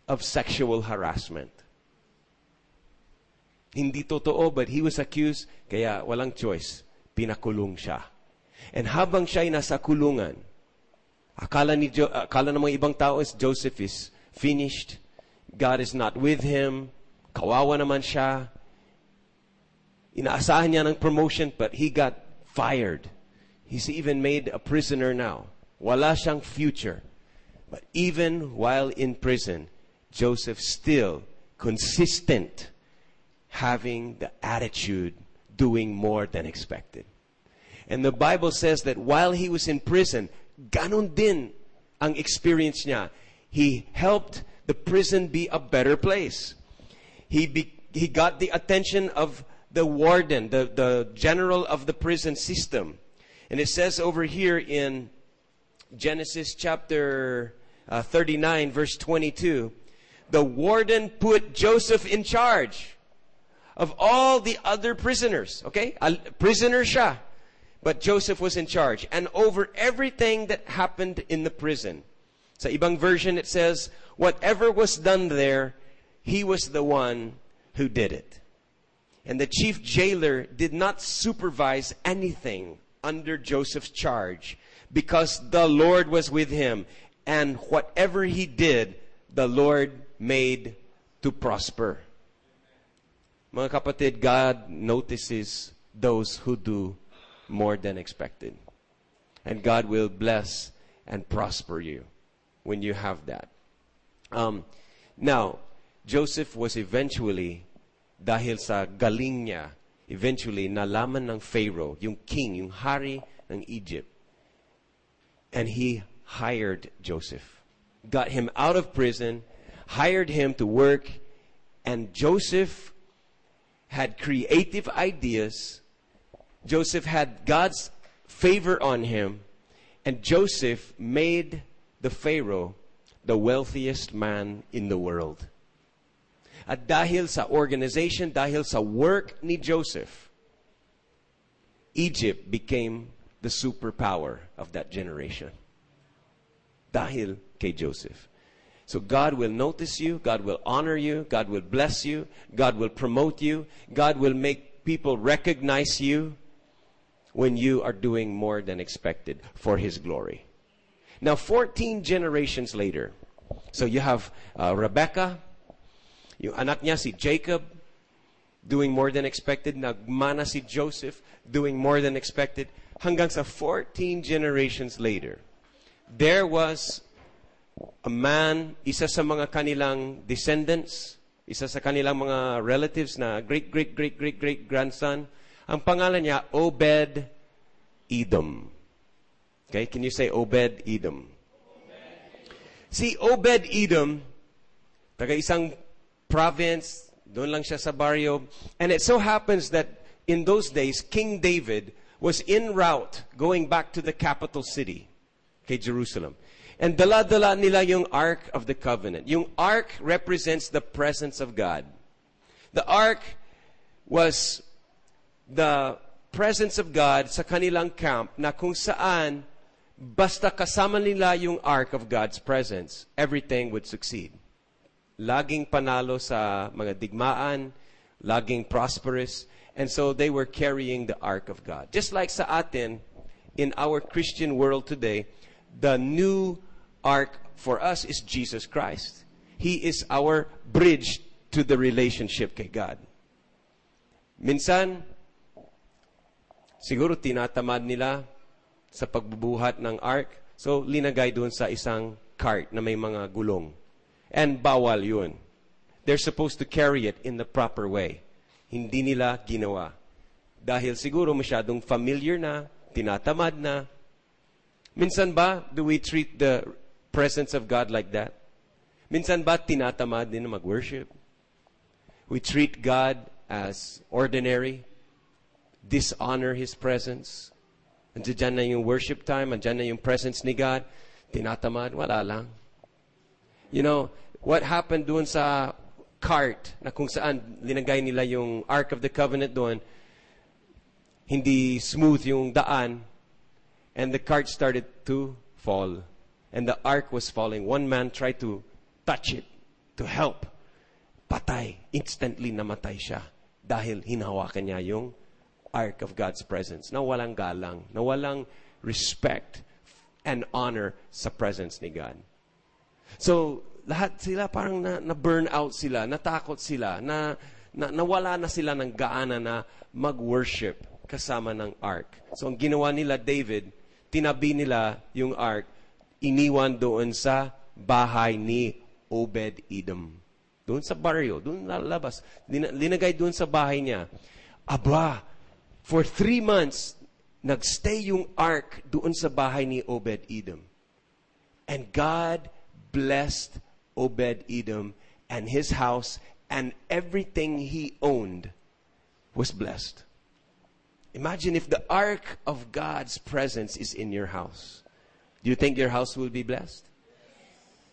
of sexual harassment. Hindi totoo, but he was accused, kaya walang choice. Pinakulong siya. And habang siya ay nasa kulungan, akala, ni jo- akala ng mga ibang tao is Joseph is finished. God is not with him. Kawawa naman siya. Inaasahan niya ng promotion, but he got fired. He's even made a prisoner now. Wala siyang future. But even while in prison, Joseph still consistent having the attitude doing more than expected. And the Bible says that while he was in prison, ganon din ang experience niya. He helped the prison be a better place. He, be, he got the attention of the warden, the, the general of the prison system. And it says over here in Genesis chapter uh, 39, verse 22, the warden put Joseph in charge of all the other prisoners. Okay? A prisoner siya. But Joseph was in charge. And over everything that happened in the prison. Sa ibang version it says, whatever was done there, he was the one who did it. And the chief jailer did not supervise anything under Joseph's charge because the Lord was with him. And whatever he did, the Lord made to prosper. Mga kapatid, God notices those who do more than expected. And God will bless and prosper you when you have that. Um, now, Joseph was eventually, dahil sa galing niya, eventually nalaman ng Pharaoh, yung king, yung hari ng Egypt. And he hired Joseph. Got him out of prison, hired him to work, and Joseph had creative ideas. Joseph had God's favor on him, and Joseph made the Pharaoh the wealthiest man in the world. At dahil sa organization, dahil sa work ni Joseph, Egypt became the superpower of that generation. Dahil kay Joseph. So God will notice you, God will honor you, God will bless you, God will promote you, God will make people recognize you when you are doing more than expected for His glory. Now, 14 generations later, so you have uh, Rebecca, yung anak niya si Jacob, doing more than expected. Nagmana si Joseph, doing more than expected. Hanggang sa 14 generations later, there was a man, isa sa mga kanilang descendants, isa sa kanilang mga relatives na great, great, great, great, great grandson. Ang pangalan niya, Obed Edom. Okay, can you say Obed Edom? Si Obed Edom, taga isang province, doon lang siya sa barrio. And it so happens that in those days, King David was en route going back to the capital city, kay Jerusalem. And dala-dala nila yung Ark of the Covenant. Yung Ark represents the presence of God. The Ark was the presence of God sa kanilang camp na kung saan basta kasama nila yung Ark of God's presence, everything would succeed. Laging panalo sa mga digmaan, laging prosperous, and so they were carrying the Ark of God. Just like sa atin, in our Christian world today, the new ark for us is Jesus Christ. He is our bridge to the relationship kay God. Minsan, siguro tinatamad nila sa pagbubuhat ng ark. So, linagay doon sa isang cart na may mga gulong. And bawal yun. They're supposed to carry it in the proper way. Hindi nila ginawa. Dahil siguro masyadong familiar na, tinatamad na. Minsan ba, do we treat the presence of God like that? Minsan ba, tinatamad din mag-worship? We treat God as ordinary, dishonor His presence. Andiyan na yung worship time, andiyan na yung presence ni God, tinatamad, wala lang. You know, what happened doon sa cart na kung saan linagay nila yung Ark of the Covenant doon, hindi smooth yung daan, and the cart started to fall. And the ark was falling. One man tried to touch it, to help. Patay. Instantly namatay siya. Dahil hinahawakan niya yung ark of God's presence na walang galang, na walang respect and honor sa presence ni God. So, lahat sila parang na, na burn out sila, natakot sila, na, na nawala na sila ng gaana na mag-worship kasama ng ark. So, ang ginawa nila, David, tinabi nila yung ark, iniwan doon sa bahay ni Obed-Edom. Doon sa baryo, doon lalabas. Lina- Linagay doon sa bahay niya. Aba, for three months, nagstay yung ark doon sa bahay ni Obed-Edom. And God blessed Obed-Edom and his house and everything he owned was blessed. Imagine if the ark of God's presence is in your house. Do you think your house will be blessed?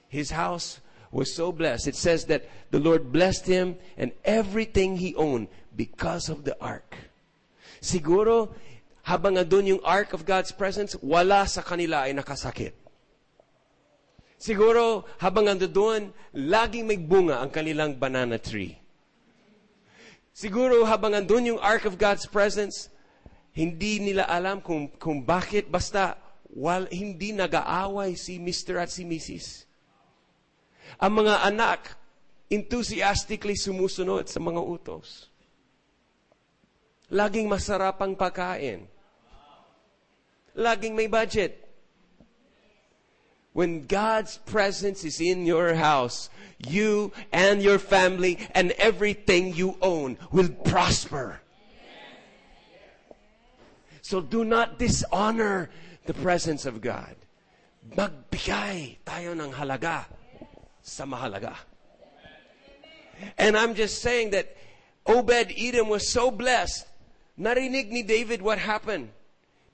His house was so blessed. It says that the Lord blessed him and everything he owned because of the ark. Siguro, habang andun yung ark of God's presence, wala sa kanila ay nakasakit. Siguro, habang andun, laging may bunga ang kanilang banana tree. Siguro, habang andun yung ark of God's presence, hindi nila alam kung, kung bakit, basta wal, hindi nag-aaway si Mr. at si Mrs. Ang mga anak, enthusiastically sumusunod sa mga utos. Laging masarap ang pagkain. Laging may budget. When God's presence is in your house, you and your family and everything you own will prosper. So do not dishonor the presence of God. Magbigay tayo ng halaga sa mahalaga. And I'm just saying that Obed Edom was so blessed. Narinig ni David what happened.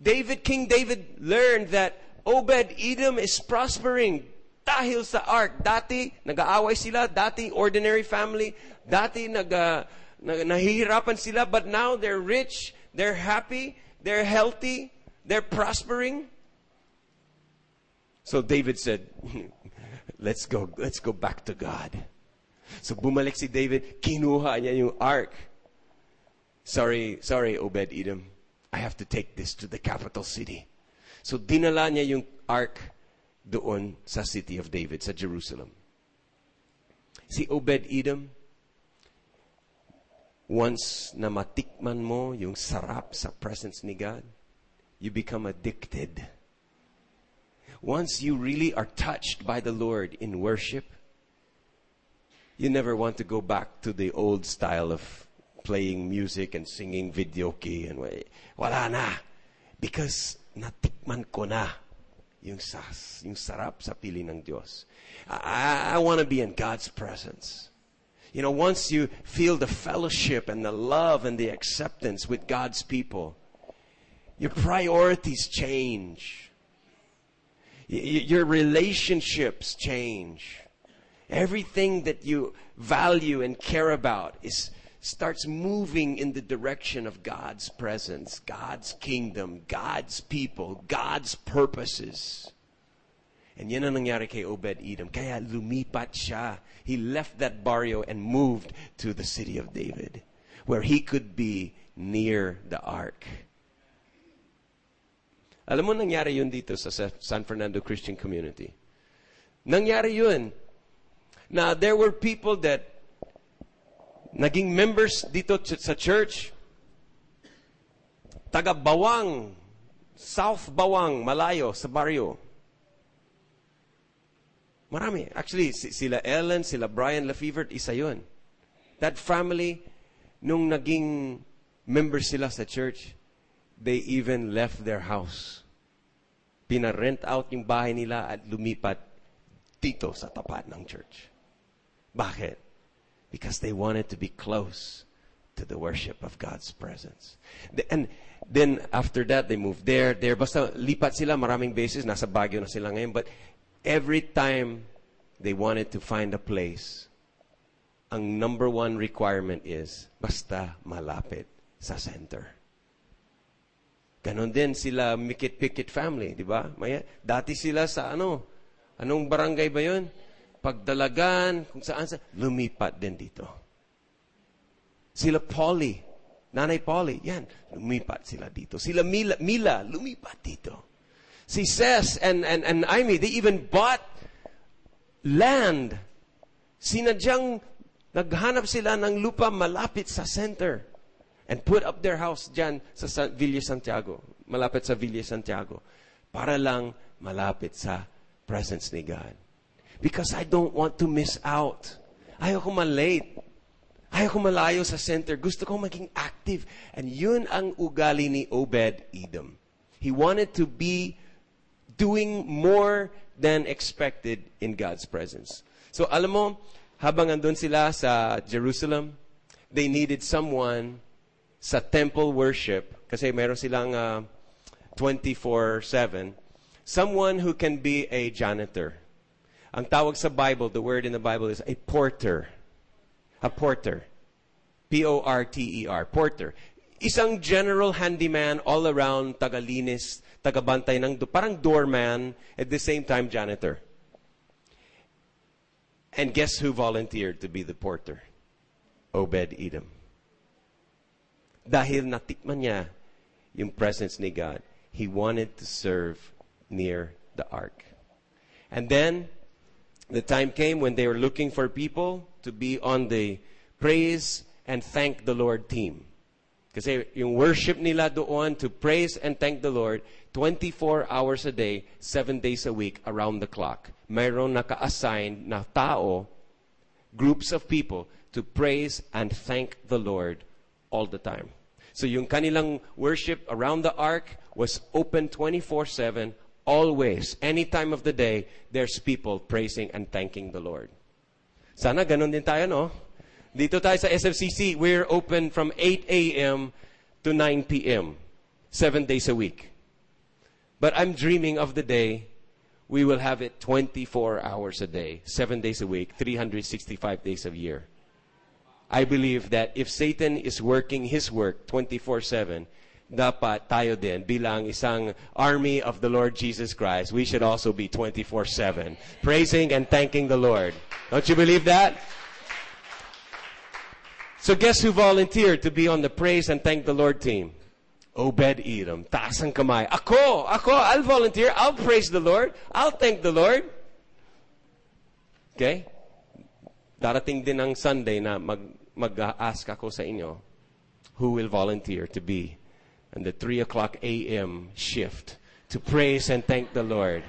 David, King David learned that Obed Edom is prospering dahil sa ark. Dati, nag-aaway sila. Dati, ordinary family. Dati, nag, uh, nahihirapan sila. But now, they're rich. They're happy. They're healthy. They're prospering. So David said, let's go, let's go back to God. So bumalik si David, kinuha niya yung ark. Sorry, sorry, Obed Edom. I have to take this to the capital city. So dinala niya yung ark doon sa city of David, sa Jerusalem. Si Obed Edom, once na matikman mo yung sarap sa presence ni God, you become addicted. Once you really are touched by the Lord in worship, you never want to go back to the old style of playing music and singing video and wa- wala na. Because natikman ko na yung sas, yung sarap sa pili ng Diyos. I, I want to be in God's presence. You know, once you feel the fellowship and the love and the acceptance with God's people, your priorities change. Your relationships change. Everything that you value and care about is starts moving in the direction of God's presence, God's kingdom, God's people, God's purposes. And yan ang nangyari kay Obed Edom. Kaya lumipat siya. He left that barrio and moved to the city of David, where he could be near the ark. Alam mo nangyari yun dito sa Sa- San Fernando Christian Community. Nangyari yun na there were people that naging members dito sa church, taga Bawang, South Bawang, Malayo, sa barrio. Marami. Actually, si- sila Ellen, sila Brian Lefevre, isa yun. That family, nung naging members sila sa church, they even left their house. Pinarent out yung bahay nila at lumipat dito sa tapat ng church. Bakit? Because they wanted to be close to the worship of God's presence. And then after that, they moved there, there. Basta lipat sila maraming beses. Nasa Baguio na sila ngayon. But every time they wanted to find a place, ang number one requirement is basta malapit sa center. Ganon din sila Mikit-Pikit family, di ba? Maya, dati sila sa ano? Anong barangay ba yun? Pagdalagan, kung saan sa, lumipat din dito. Sila Polly, Nanay Polly, yan, lumipat sila dito. Sila Mila, Mila lumipat dito. Si Ses and, and, and Amy, they even bought land. Sinadyang naghanap sila ng lupa malapit sa center and put up their house dyan sa San, Villa Santiago. Malapit sa Villa Santiago. Para lang malapit sa presence ni God. Because I don't want to miss out. Ayaw ko malate. Ayaw ko malayo sa center. Gusto ko maging active. And yun ang ugali ni Obed Edom. He wanted to be doing more than expected in God's presence. So alam mo, habang andun sila sa Jerusalem, they needed someone sa temple worship, kasi meron silang uh, 24-7, someone who can be a janitor. Ang tawag sa Bible, the word in the Bible is a porter. A porter. P-O-R-T-E-R. Porter. Isang general handyman all around, tagalinis, tagabantay ng, parang doorman, at the same time janitor. And guess who volunteered to be the porter? Obed Edom. Dahil natikman niya yung presence ni God, he wanted to serve near the ark. And then, the time came when they were looking for people to be on the praise and thank the Lord team. Kasi yung worship nila doon to praise and thank the Lord 24 hours a day, 7 days a week, around the clock. Mayroon naka-assign na tao, groups of people, to praise and thank the Lord all the time. So yung kanilang worship around the ark was open 24-7, always, any time of the day, there's people praising and thanking the Lord. Sana ganun din tayo, no? Dito tayo sa SFCC, we're open from 8 a.m. to 9 p.m. Seven days a week. But I'm dreaming of the day we will have it 24 hours a day, seven days a week, 365 days a year. I believe that if Satan is working his work 24-7, dapat tayo din bilang isang army of the Lord Jesus Christ, we should also be 24-7, praising and thanking the Lord. Don't you believe that? So guess who volunteered to be on the praise and thank the Lord team? Obed Edom. Taas ang kamay. Ako, ako, I'll volunteer. I'll praise the Lord. I'll thank the Lord. Okay? Darating din ang Sunday na mag, mag-ask ako sa inyo who will volunteer to be on the 3 o'clock a.m. shift to praise and thank the Lord.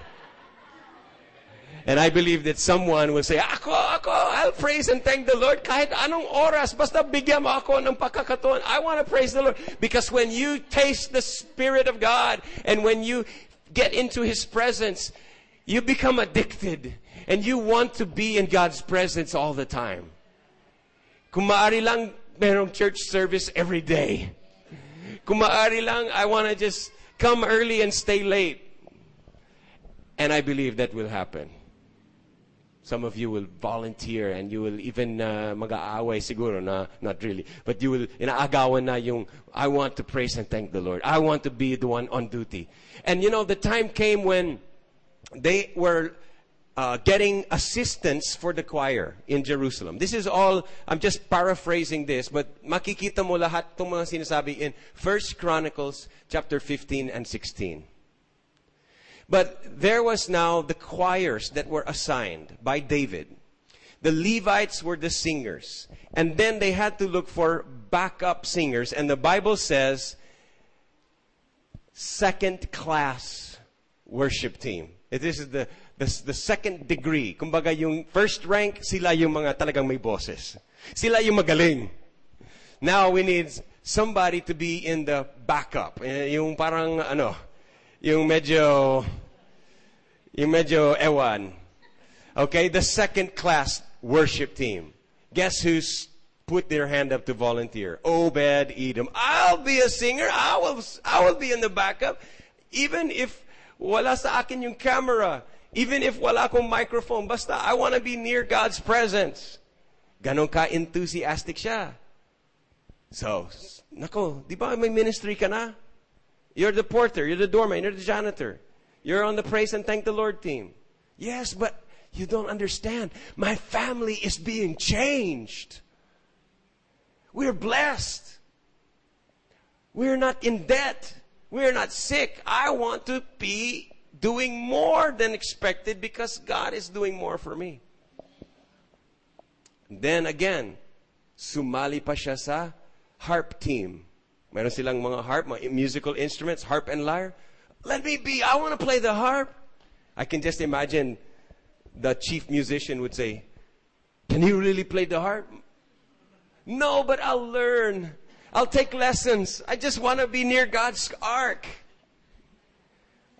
And I believe that someone will say, Ako, ako, I'll praise and thank the Lord kahit anong oras, basta bigyan mo ako ng pagkakataon. I want to praise the Lord. Because when you taste the Spirit of God and when you get into His presence, you become addicted and you want to be in God's presence all the time. Kung lang, merong church service every day. Kung maaari lang, I want to just come early and stay late. And I believe that will happen. Some of you will volunteer and you will even uh, mag-aaway siguro na, not really. But you will, inaagawan na yung, I want to praise and thank the Lord. I want to be the one on duty. And you know, the time came when they were uh, getting assistance for the choir in Jerusalem. This is all, I'm just paraphrasing this, but makikita mo lahat itong mga sinasabi in 1 Chronicles chapter 15 and 16. But there was now the choirs that were assigned by David. The Levites were the singers. And then they had to look for backup singers. And the Bible says, second class worship team. This is the, the, the second degree. Kumbaga yung first rank, sila yung mga talagang may boses. Sila yung magaling. Now we need somebody to be in the backup. Eh, Yung parang ano, yung medyo, yung medyo ewan. Okay, the second class worship team. Guess who's put their hand up to volunteer? Obed Edom. I'll be a singer. I will, I will be in the backup. Even if wala sa akin yung camera. Even if wala akong microphone. Basta I want to be near God's presence. Ganon ka enthusiastic siya. So, nako, di ba may ministry ka na? You're the porter, you're the doorman, you're the janitor. You're on the praise and thank the Lord team. Yes, but you don't understand. My family is being changed. We're blessed. We're not in debt. We're not sick. I want to be doing more than expected because God is doing more for me. Then again, sumali pa siya sa harp team. Meron silang mga harp, mga musical instruments, harp and lyre. Let me be. I want to play the harp. I can just imagine the chief musician would say, Can you really play the harp? No, but I'll learn. I'll take lessons. I just want to be near God's ark.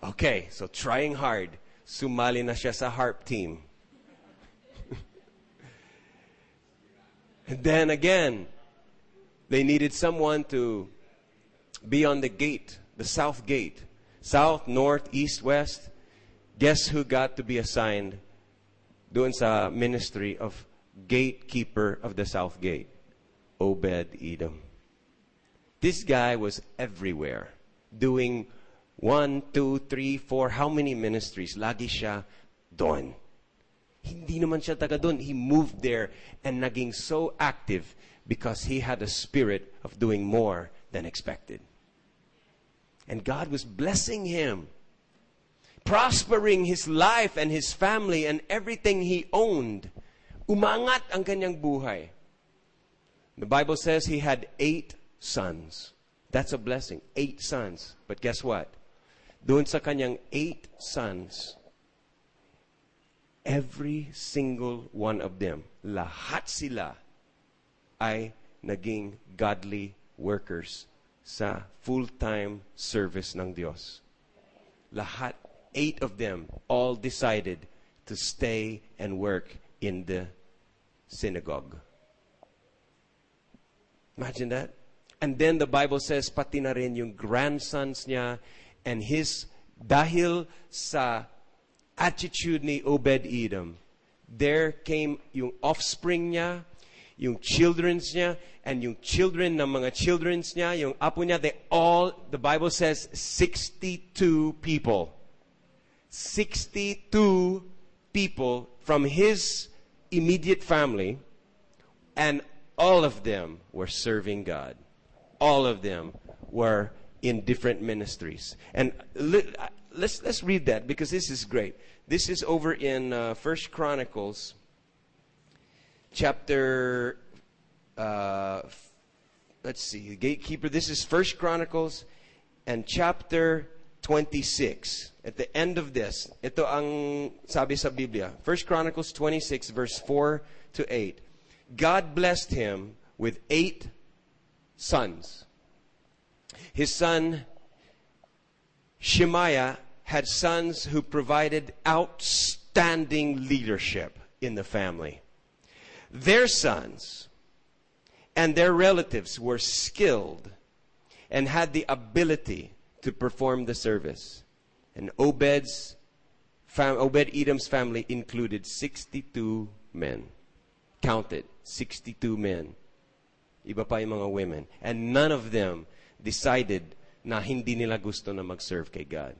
Okay, so trying hard. Sumali na siya sa harp team. and then again, they needed someone to be on the gate, the south gate. South, north, east, west. Guess who got to be assigned doon sa ministry of gatekeeper of the south gate? Obed Edom. This guy was everywhere, doing one, two, three, four, how many ministries? Lagi siya doon. Hindi naman siya taga doon. He moved there and naging so active because he had a spirit of doing more than expected. And God was blessing him, prospering his life and his family and everything he owned. Umangat ang kanyang buhay. The Bible says he had eight sons. That's a blessing. Eight sons. But guess what? Doon sa kanyang eight sons, every single one of them, lahat sila ay naging godly workers sa full-time service ng Diyos. Lahat, eight of them, all decided to stay and work in the synagogue. Imagine that. And then the Bible says, pati na rin yung grandsons niya and his, dahil sa attitude ni Obed Edom, there came yung offspring niya, yung childrens niya, and yung children ng mga childrens niya, yung apo niya, they all, the Bible says, 62 people. 62 people from his immediate family, and all of them were serving God. All of them were in different ministries. And let's, let's read that because this is great. This is over in uh, First Chronicles, chapter. Uh, let's see, the gatekeeper. This is First Chronicles, and chapter 26. At the end of this, ito ang sabi sa Biblia. First Chronicles 26, verse 4 to 8. God blessed him with eight sons. His son Shemaiah had sons who provided outstanding leadership in the family. Their sons and their relatives were skilled and had the ability to perform the service. And Obed's fam- Obed Edom's family included 62 men. Counted 62 men. Iba pa yung mga women. And none of them decided na hindi nila gusto na mag-serve kay God.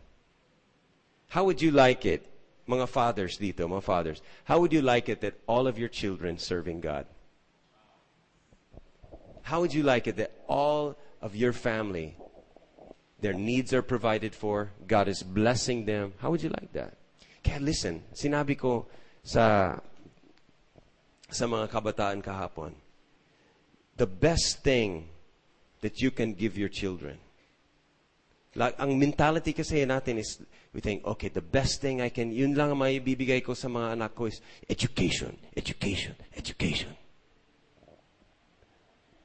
How would you like it, mga fathers dito, mga fathers, how would you like it that all of your children serving God? How would you like it that all of your family, their needs are provided for, God is blessing them? How would you like that? Kaya listen, sinabi ko sa sa mga kabataan kahapon, the best thing that you can give your children. Like, ang mentality kasi natin is, we think, okay, the best thing I can, yun lang ang may bibigay ko sa mga anak ko is education, education, education.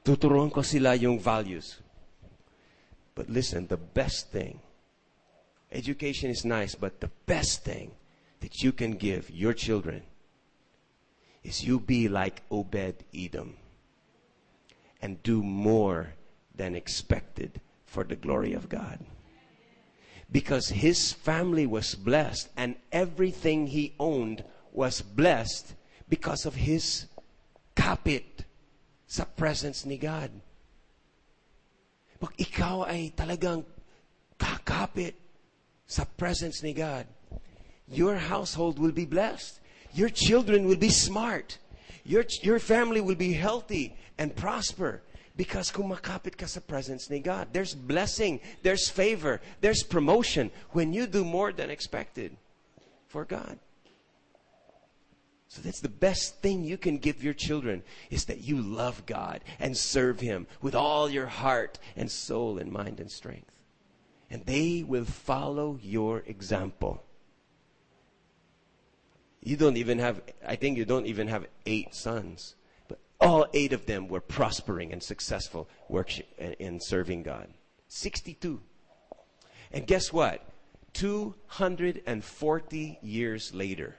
Tuturuan ko sila yung values. But listen, the best thing, education is nice, but the best thing that you can give your children is you be like Obed Edom and do more than expected for the glory of God. Because his family was blessed and everything he owned was blessed because of his kapit sa presence ni God. Pag ikaw ay talagang kakapit sa presence ni God, your household will be blessed. Your children will be smart. Your, your family will be healthy and prosper Because kumakapit ka sa presence ni God. There's blessing, there's favor, there's promotion when you do more than expected for God. So that's the best thing you can give your children is that you love God and serve Him with all your heart and soul and mind and strength. And they will follow your example. You don't even have, I think you don't even have eight sons. All eight of them were prospering and successful in serving God. 62. And guess what? 240 years later.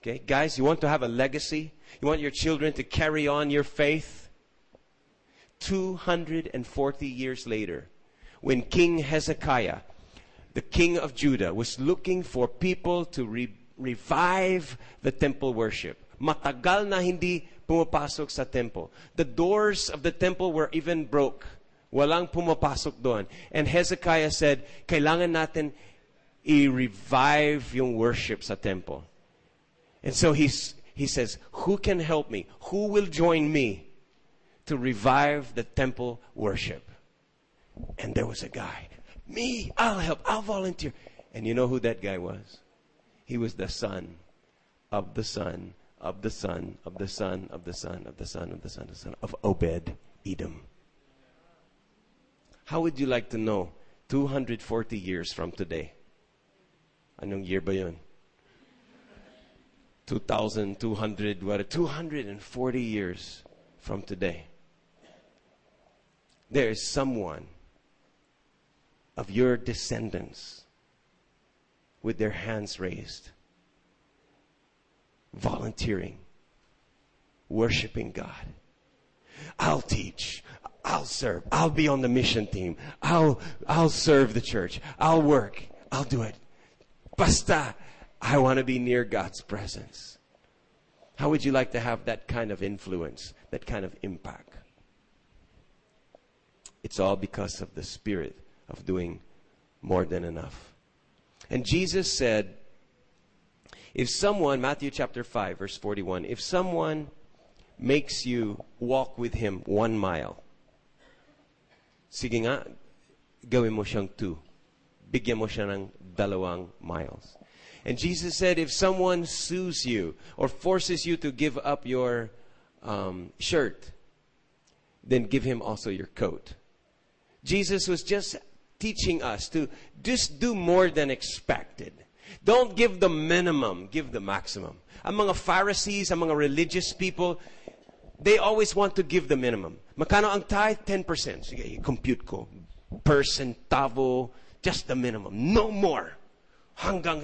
Okay, guys, you want to have a legacy? You want your children to carry on your faith? 240 years later, when King Hezekiah, the king of Judah, was looking for people to re- revive the temple worship. Matagal na hindi pumapasok sa temple. The doors of the temple were even broke. Walang pumapasok doon. And Hezekiah said, kailangan natin i-revive yung worship sa temple. And so he's, he says, who can help me? Who will join me to revive the temple worship? And there was a guy. Me, I'll help. I'll volunteer. And you know who that guy was? He was the son of the son of the son of the son of the son of the son of the son of the son of Obed Edom. How would you like to know 240 years from today? Anong year ba yun? 2,200, what, 240 years from today. There is someone of your descendants with their hands raised, volunteering, worshiping God. I'll teach. I'll serve. I'll be on the mission team. I'll, I'll serve the church. I'll work. I'll do it. Basta. I want to be near God's presence. How would you like to have that kind of influence, that kind of impact? It's all because of the spirit of doing more than enough. And Jesus said, if someone, Matthew chapter 5, verse 41, if someone makes you walk with him one mile, sige nga, gawin mo siyang two. Bigyan mo siya ng dalawang miles. And Jesus said, if someone sues you or forces you to give up your um, shirt, then give him also your coat. Jesus was just teaching us to just do more than expected. Don't give the minimum, give the maximum. Among mga Pharisees, among mga religious people, they always want to give the minimum. Makano ang tithe? 10%. Sige, compute ko. Per centavo, just the minimum. No more. Hanggang,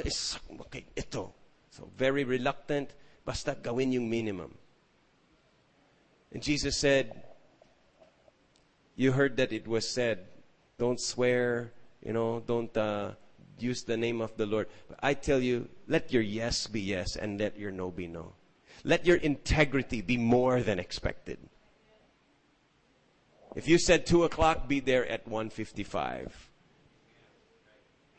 okay, ito. So, very reluctant, basta gawin yung minimum. And Jesus said, you heard that it was said, don't swear, you know, don't uh, use the name of the Lord. But I tell you, let your yes be yes and let your no be no. Let your integrity be more than expected. If you said 2 o'clock, be there at 1.55.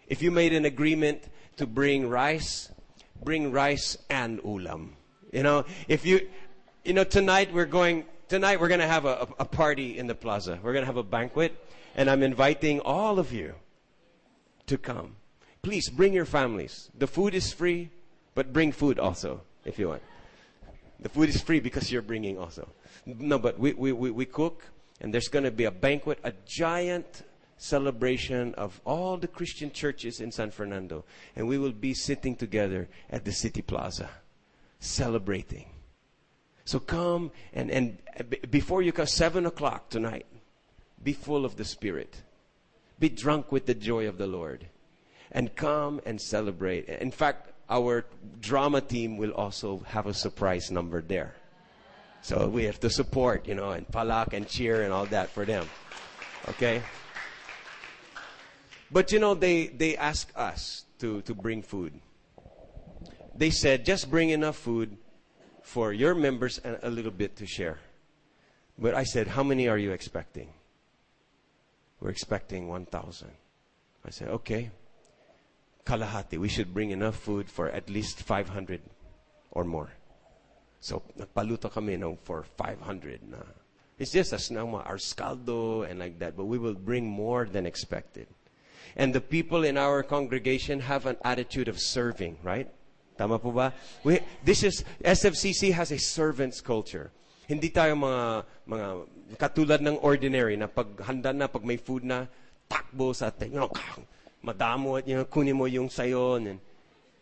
If you made an agreement to bring rice, bring rice and ulam. You know, if you, you know, tonight we're going, tonight we're going to have a, a party in the plaza. We're going to have a banquet and I'm inviting all of you to come. Please bring your families. The food is free, but bring food also if you want. The food is free because you're bringing also. No, but we, we, we, we cook and there's going to be a banquet, a giant celebration of all the Christian churches in San Fernando. And we will be sitting together at the City Plaza, celebrating. So come and, and before you come, 7 o'clock tonight, be full of the Spirit. Be drunk with the joy of the Lord. And come and celebrate. In fact, our drama team will also have a surprise number there. So we have to support, you know, and palak and cheer and all that for them. Okay? But you know, they, they ask us to, to bring food. They said, just bring enough food for your members and a little bit to share. But I said, how many are you expecting? We're expecting 1,000. I said, okay. Kalahati, we should bring enough food for at least 500 or more. So, nagpaluto kami ng for 500 na It's just as snowma, arroz caldo and like that, but we will bring more than expected. And the people in our congregation have an attitude of serving, right? Tama po ba? We, this is, SFCC has a servant's culture. Hindi tayo mga, mga katulad ng ordinary na pag handa na, pag may food na, takbo sa atin, you know, madamo at you know, kunin mo yung sayo and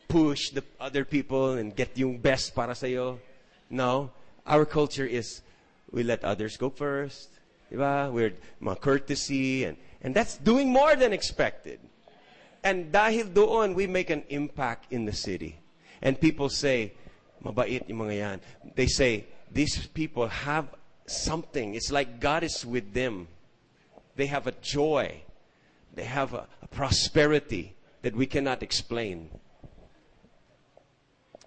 push the other people and get yung best para sa'yo. No. Our culture is we let others go first. Diba? We're mga courtesy and, and that's doing more than expected. And dahil doon, we make an impact in the city. And people say, mabait yung mga yan. They say, these people have something. It's like God is with them. They have a joy. They have a, a prosperity that we cannot explain.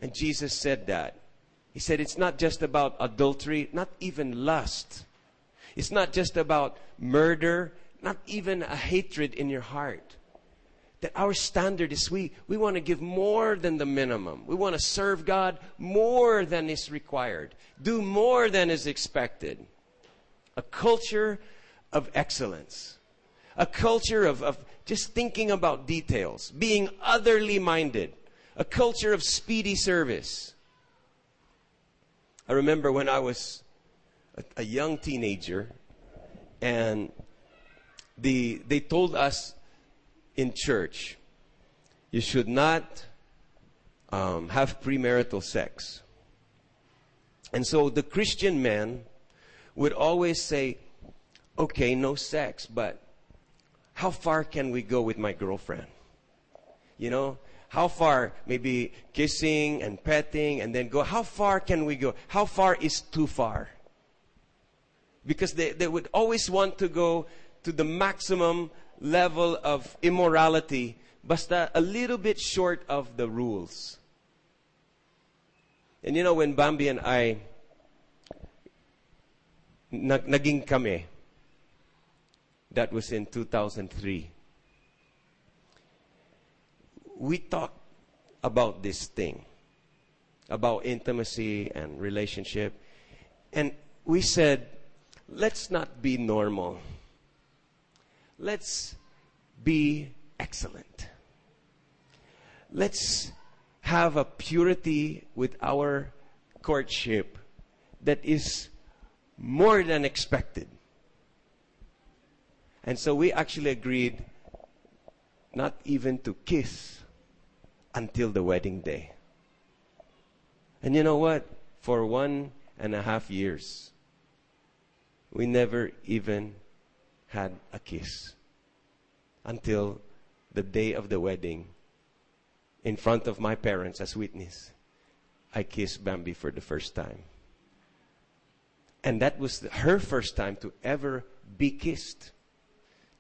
And Jesus said that. He said it's not just about adultery, not even lust. It's not just about murder, not even a hatred in your heart. That our standard is we, we want to give more than the minimum. We want to serve God more than is required, do more than is expected. A culture of excellence, a culture of, of just thinking about details, being otherly minded, a culture of speedy service. I remember when I was a, a young teenager, and the, they told us in church, you should not um, have premarital sex. And so the Christian man would always say, okay, no sex, but how far can we go with my girlfriend? You know, how far? Maybe kissing and petting and then go. How far can we go? How far is too far? Because they, they would always want to go to the maximum level of immorality, basta a little bit short of the rules. And you know, when Bambi and I nag, naging kami, that was in 2003 we talked about this thing, about intimacy and relationship. And we said, let's not be normal. Let's be excellent. Let's have a purity with our courtship that is more than expected. And so we actually agreed not even to kiss until the wedding day. And you know what? For one and a half years, we never even had a kiss until the day of the wedding in front of my parents as witness. I kissed Bambi for the first time. And that was her first time to ever be kissed.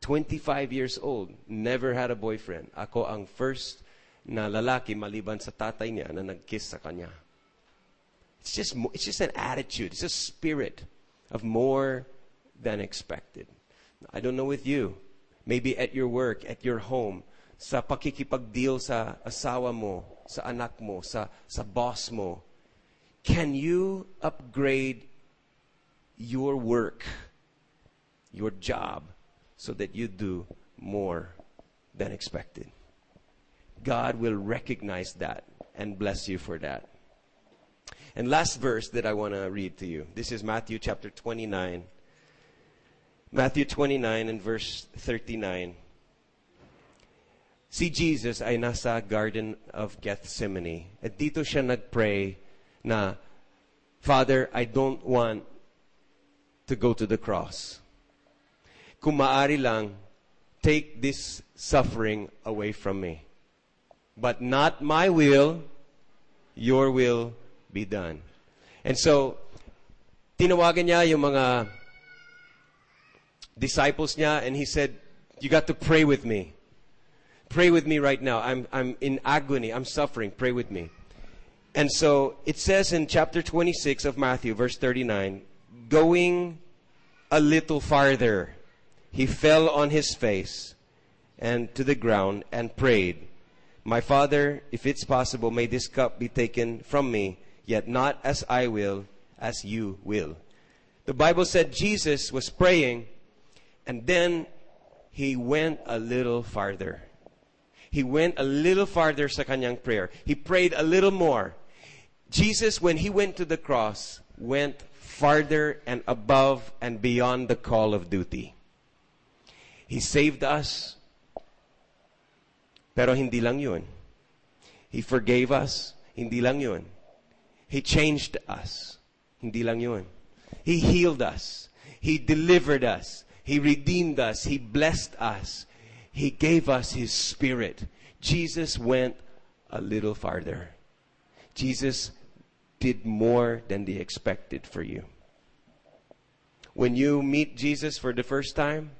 25 years old, never had a boyfriend. Ako ang first na lalaki maliban sa tatay niya na nag-kiss sa kanya. It's just, it's just an attitude. It's a spirit of more than expected. I don't know with you. Maybe at your work, at your home, sa pakikipag-deal sa asawa mo, sa anak mo, sa, sa boss mo. Can you upgrade your work, your job, so that you do more than expected? God will recognize that and bless you for that. And last verse that I want to read to you. This is Matthew chapter 29. Matthew 29 and verse 39. Si Jesus ay nasa Garden of Gethsemane. At dito siya nagpray na, Father, I don't want to go to the cross. Kung lang, take this suffering away from me. But not my will, your will be done. And so, tinawagan niya yung mga disciples niya and he said, you got to pray with me. Pray with me right now. I'm, I'm in agony. I'm suffering. Pray with me. And so it says in chapter 26 of Matthew, verse 39, going a little farther, he fell on his face and to the ground and prayed, my Father, if it's possible, may this cup be taken from me, yet not as I will, as you will. The Bible said Jesus was praying and then he went a little farther. He went a little farther sa kanyang prayer. He prayed a little more. Jesus, when he went to the cross, went farther and above and beyond the call of duty. He saved us. Pero hindi lang yun. He forgave us. Hindi lang yun. He changed us. Hindi lang yun. He healed us. He delivered us. He redeemed us. He blessed us. He gave us His Spirit. Jesus went a little farther. Jesus did more than they expected for you. When you meet Jesus for the first time,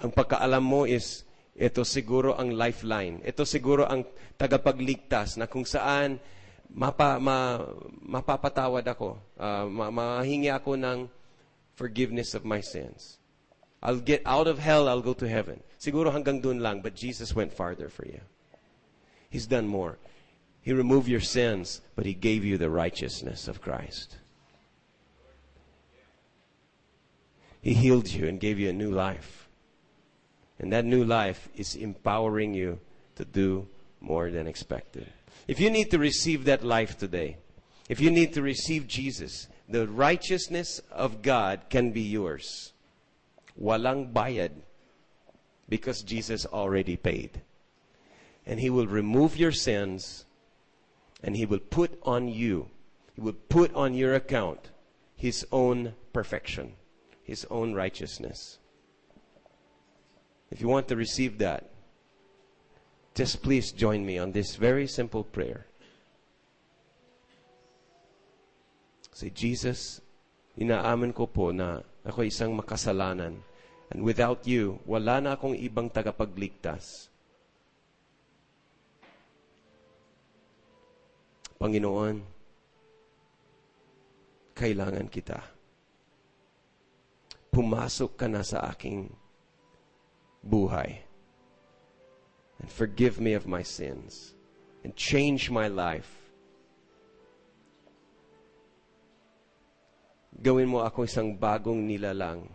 ang pagkaalam mo is, ito siguro ang lifeline. Ito siguro ang tagapagligtas na kung saan mapa, ma, mapapatawad ako. Uh, ma, mahingi ako ng forgiveness of my sins. I'll get out of hell, I'll go to heaven. Siguro hanggang dun lang, but Jesus went farther for you. He's done more. He removed your sins, but He gave you the righteousness of Christ. He healed you and gave you a new life. And that new life is empowering you to do more than expected. If you need to receive that life today, if you need to receive Jesus, the righteousness of God can be yours. Walang bayad. Because Jesus already paid. And He will remove your sins and He will put on you, He will put on your account His own perfection, His own righteousness. If you want to receive that, just please join me on this very simple prayer. Say, Jesus, inaamin ko po na ako isang makasalanan. And without you, wala na akong ibang tagapagligtas. Panginoon, kailangan kita. Pumasok ka na sa aking buhay. And forgive me of my sins. And change my life. Gawin mo ako isang bagong nilalang.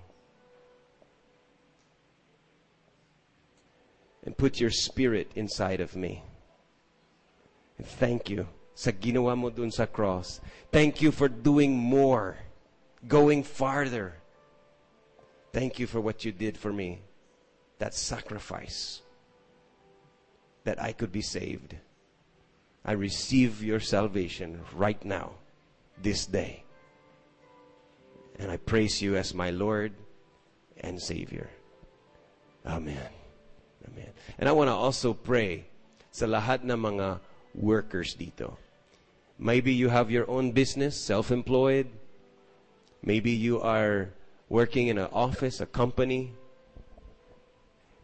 And put your spirit inside of me. And thank you sa ginawa mo dun sa cross. Thank you for doing more. Going farther. Thank you for what you did for me. That sacrifice. That I could be saved. I receive your salvation right now, this day. And I praise you as my Lord and Savior. Amen. Amen. And I want to also pray sa lahat ng mga workers dito. Maybe you have your own business, self-employed. Maybe you are working in an office, a company.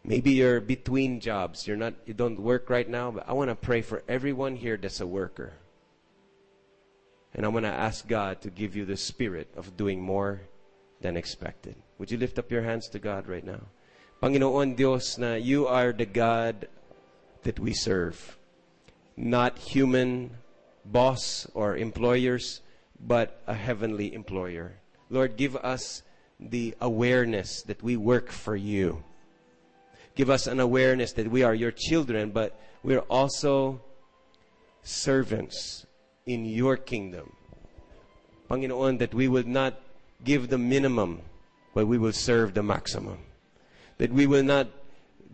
Maybe you're between jobs. You're not, you don't work right now, but I want to pray for everyone here that's a worker. And I want to ask God to give you the spirit of doing more than expected. Would you lift up your hands to God right now? Panginoon Dios na you are the God that we serve. Not human boss or employers, but a heavenly employer. Lord, give us the awareness that we work for you. Give us an awareness that we are your children, but we're also servants in your kingdom. Panginoon, that we will not give the minimum, but we will serve the maximum. That we will not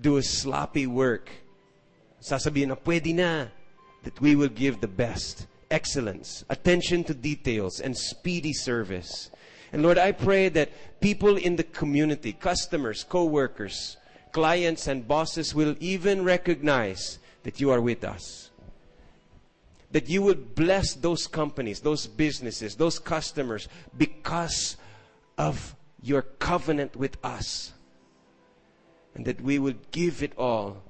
do a sloppy work. Sasabihin na, pwede na. That we will give the best, excellence, attention to details, and speedy service. And Lord, I pray that people in the community, customers, co-workers, clients, and bosses will even recognize that you are with us that you will bless those companies, those businesses, those customers because of your covenant with us. And that we will give it all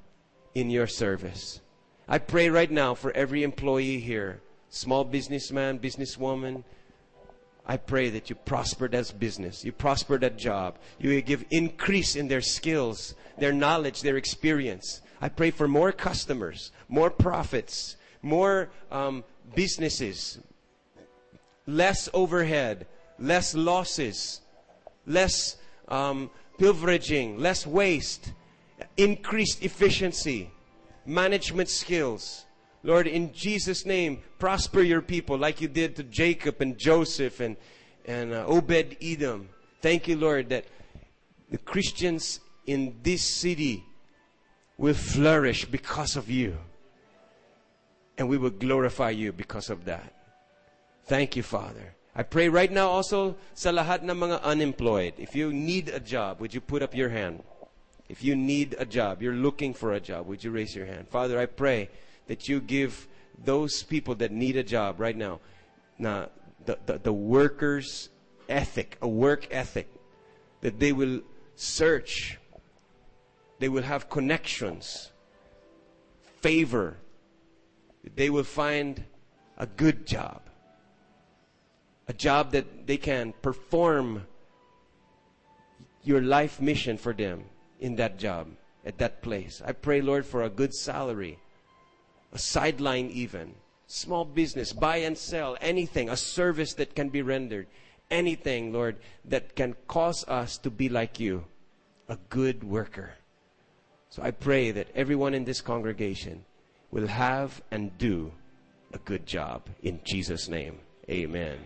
in your service. I pray right now for every employee here, small businessman, businesswoman. I pray that you prosper that business, you prosper that job, you give increase in their skills, their knowledge, their experience. I pray for more customers, more profits, more um, businesses, less overhead, less losses, less um, pilferaging, less waste, increased efficiency, management skills. Lord, in Jesus' name, prosper your people like you did to Jacob and Joseph and, and uh, Obed Edom. Thank you, Lord, that the Christians in this city will flourish because of you. And we will glorify you because of that. Thank you, Father. I pray right now also sa lahat ng mga unemployed. If you need a job, would you put up your hand? If you need a job, you're looking for a job, would you raise your hand? Father, I pray that you give those people that need a job right now na the, the, the workers ethic, a work ethic, that they will search, they will have connections, favor, they will find a good job, a job that they can perform your life mission for them in that job, at that place. I pray, Lord, for a good salary, a sideline even, small business, buy and sell, anything, a service that can be rendered, anything, Lord, that can cause us to be like you, a good worker. So I pray that everyone in this congregation will have and do a good job. In Jesus' name, amen.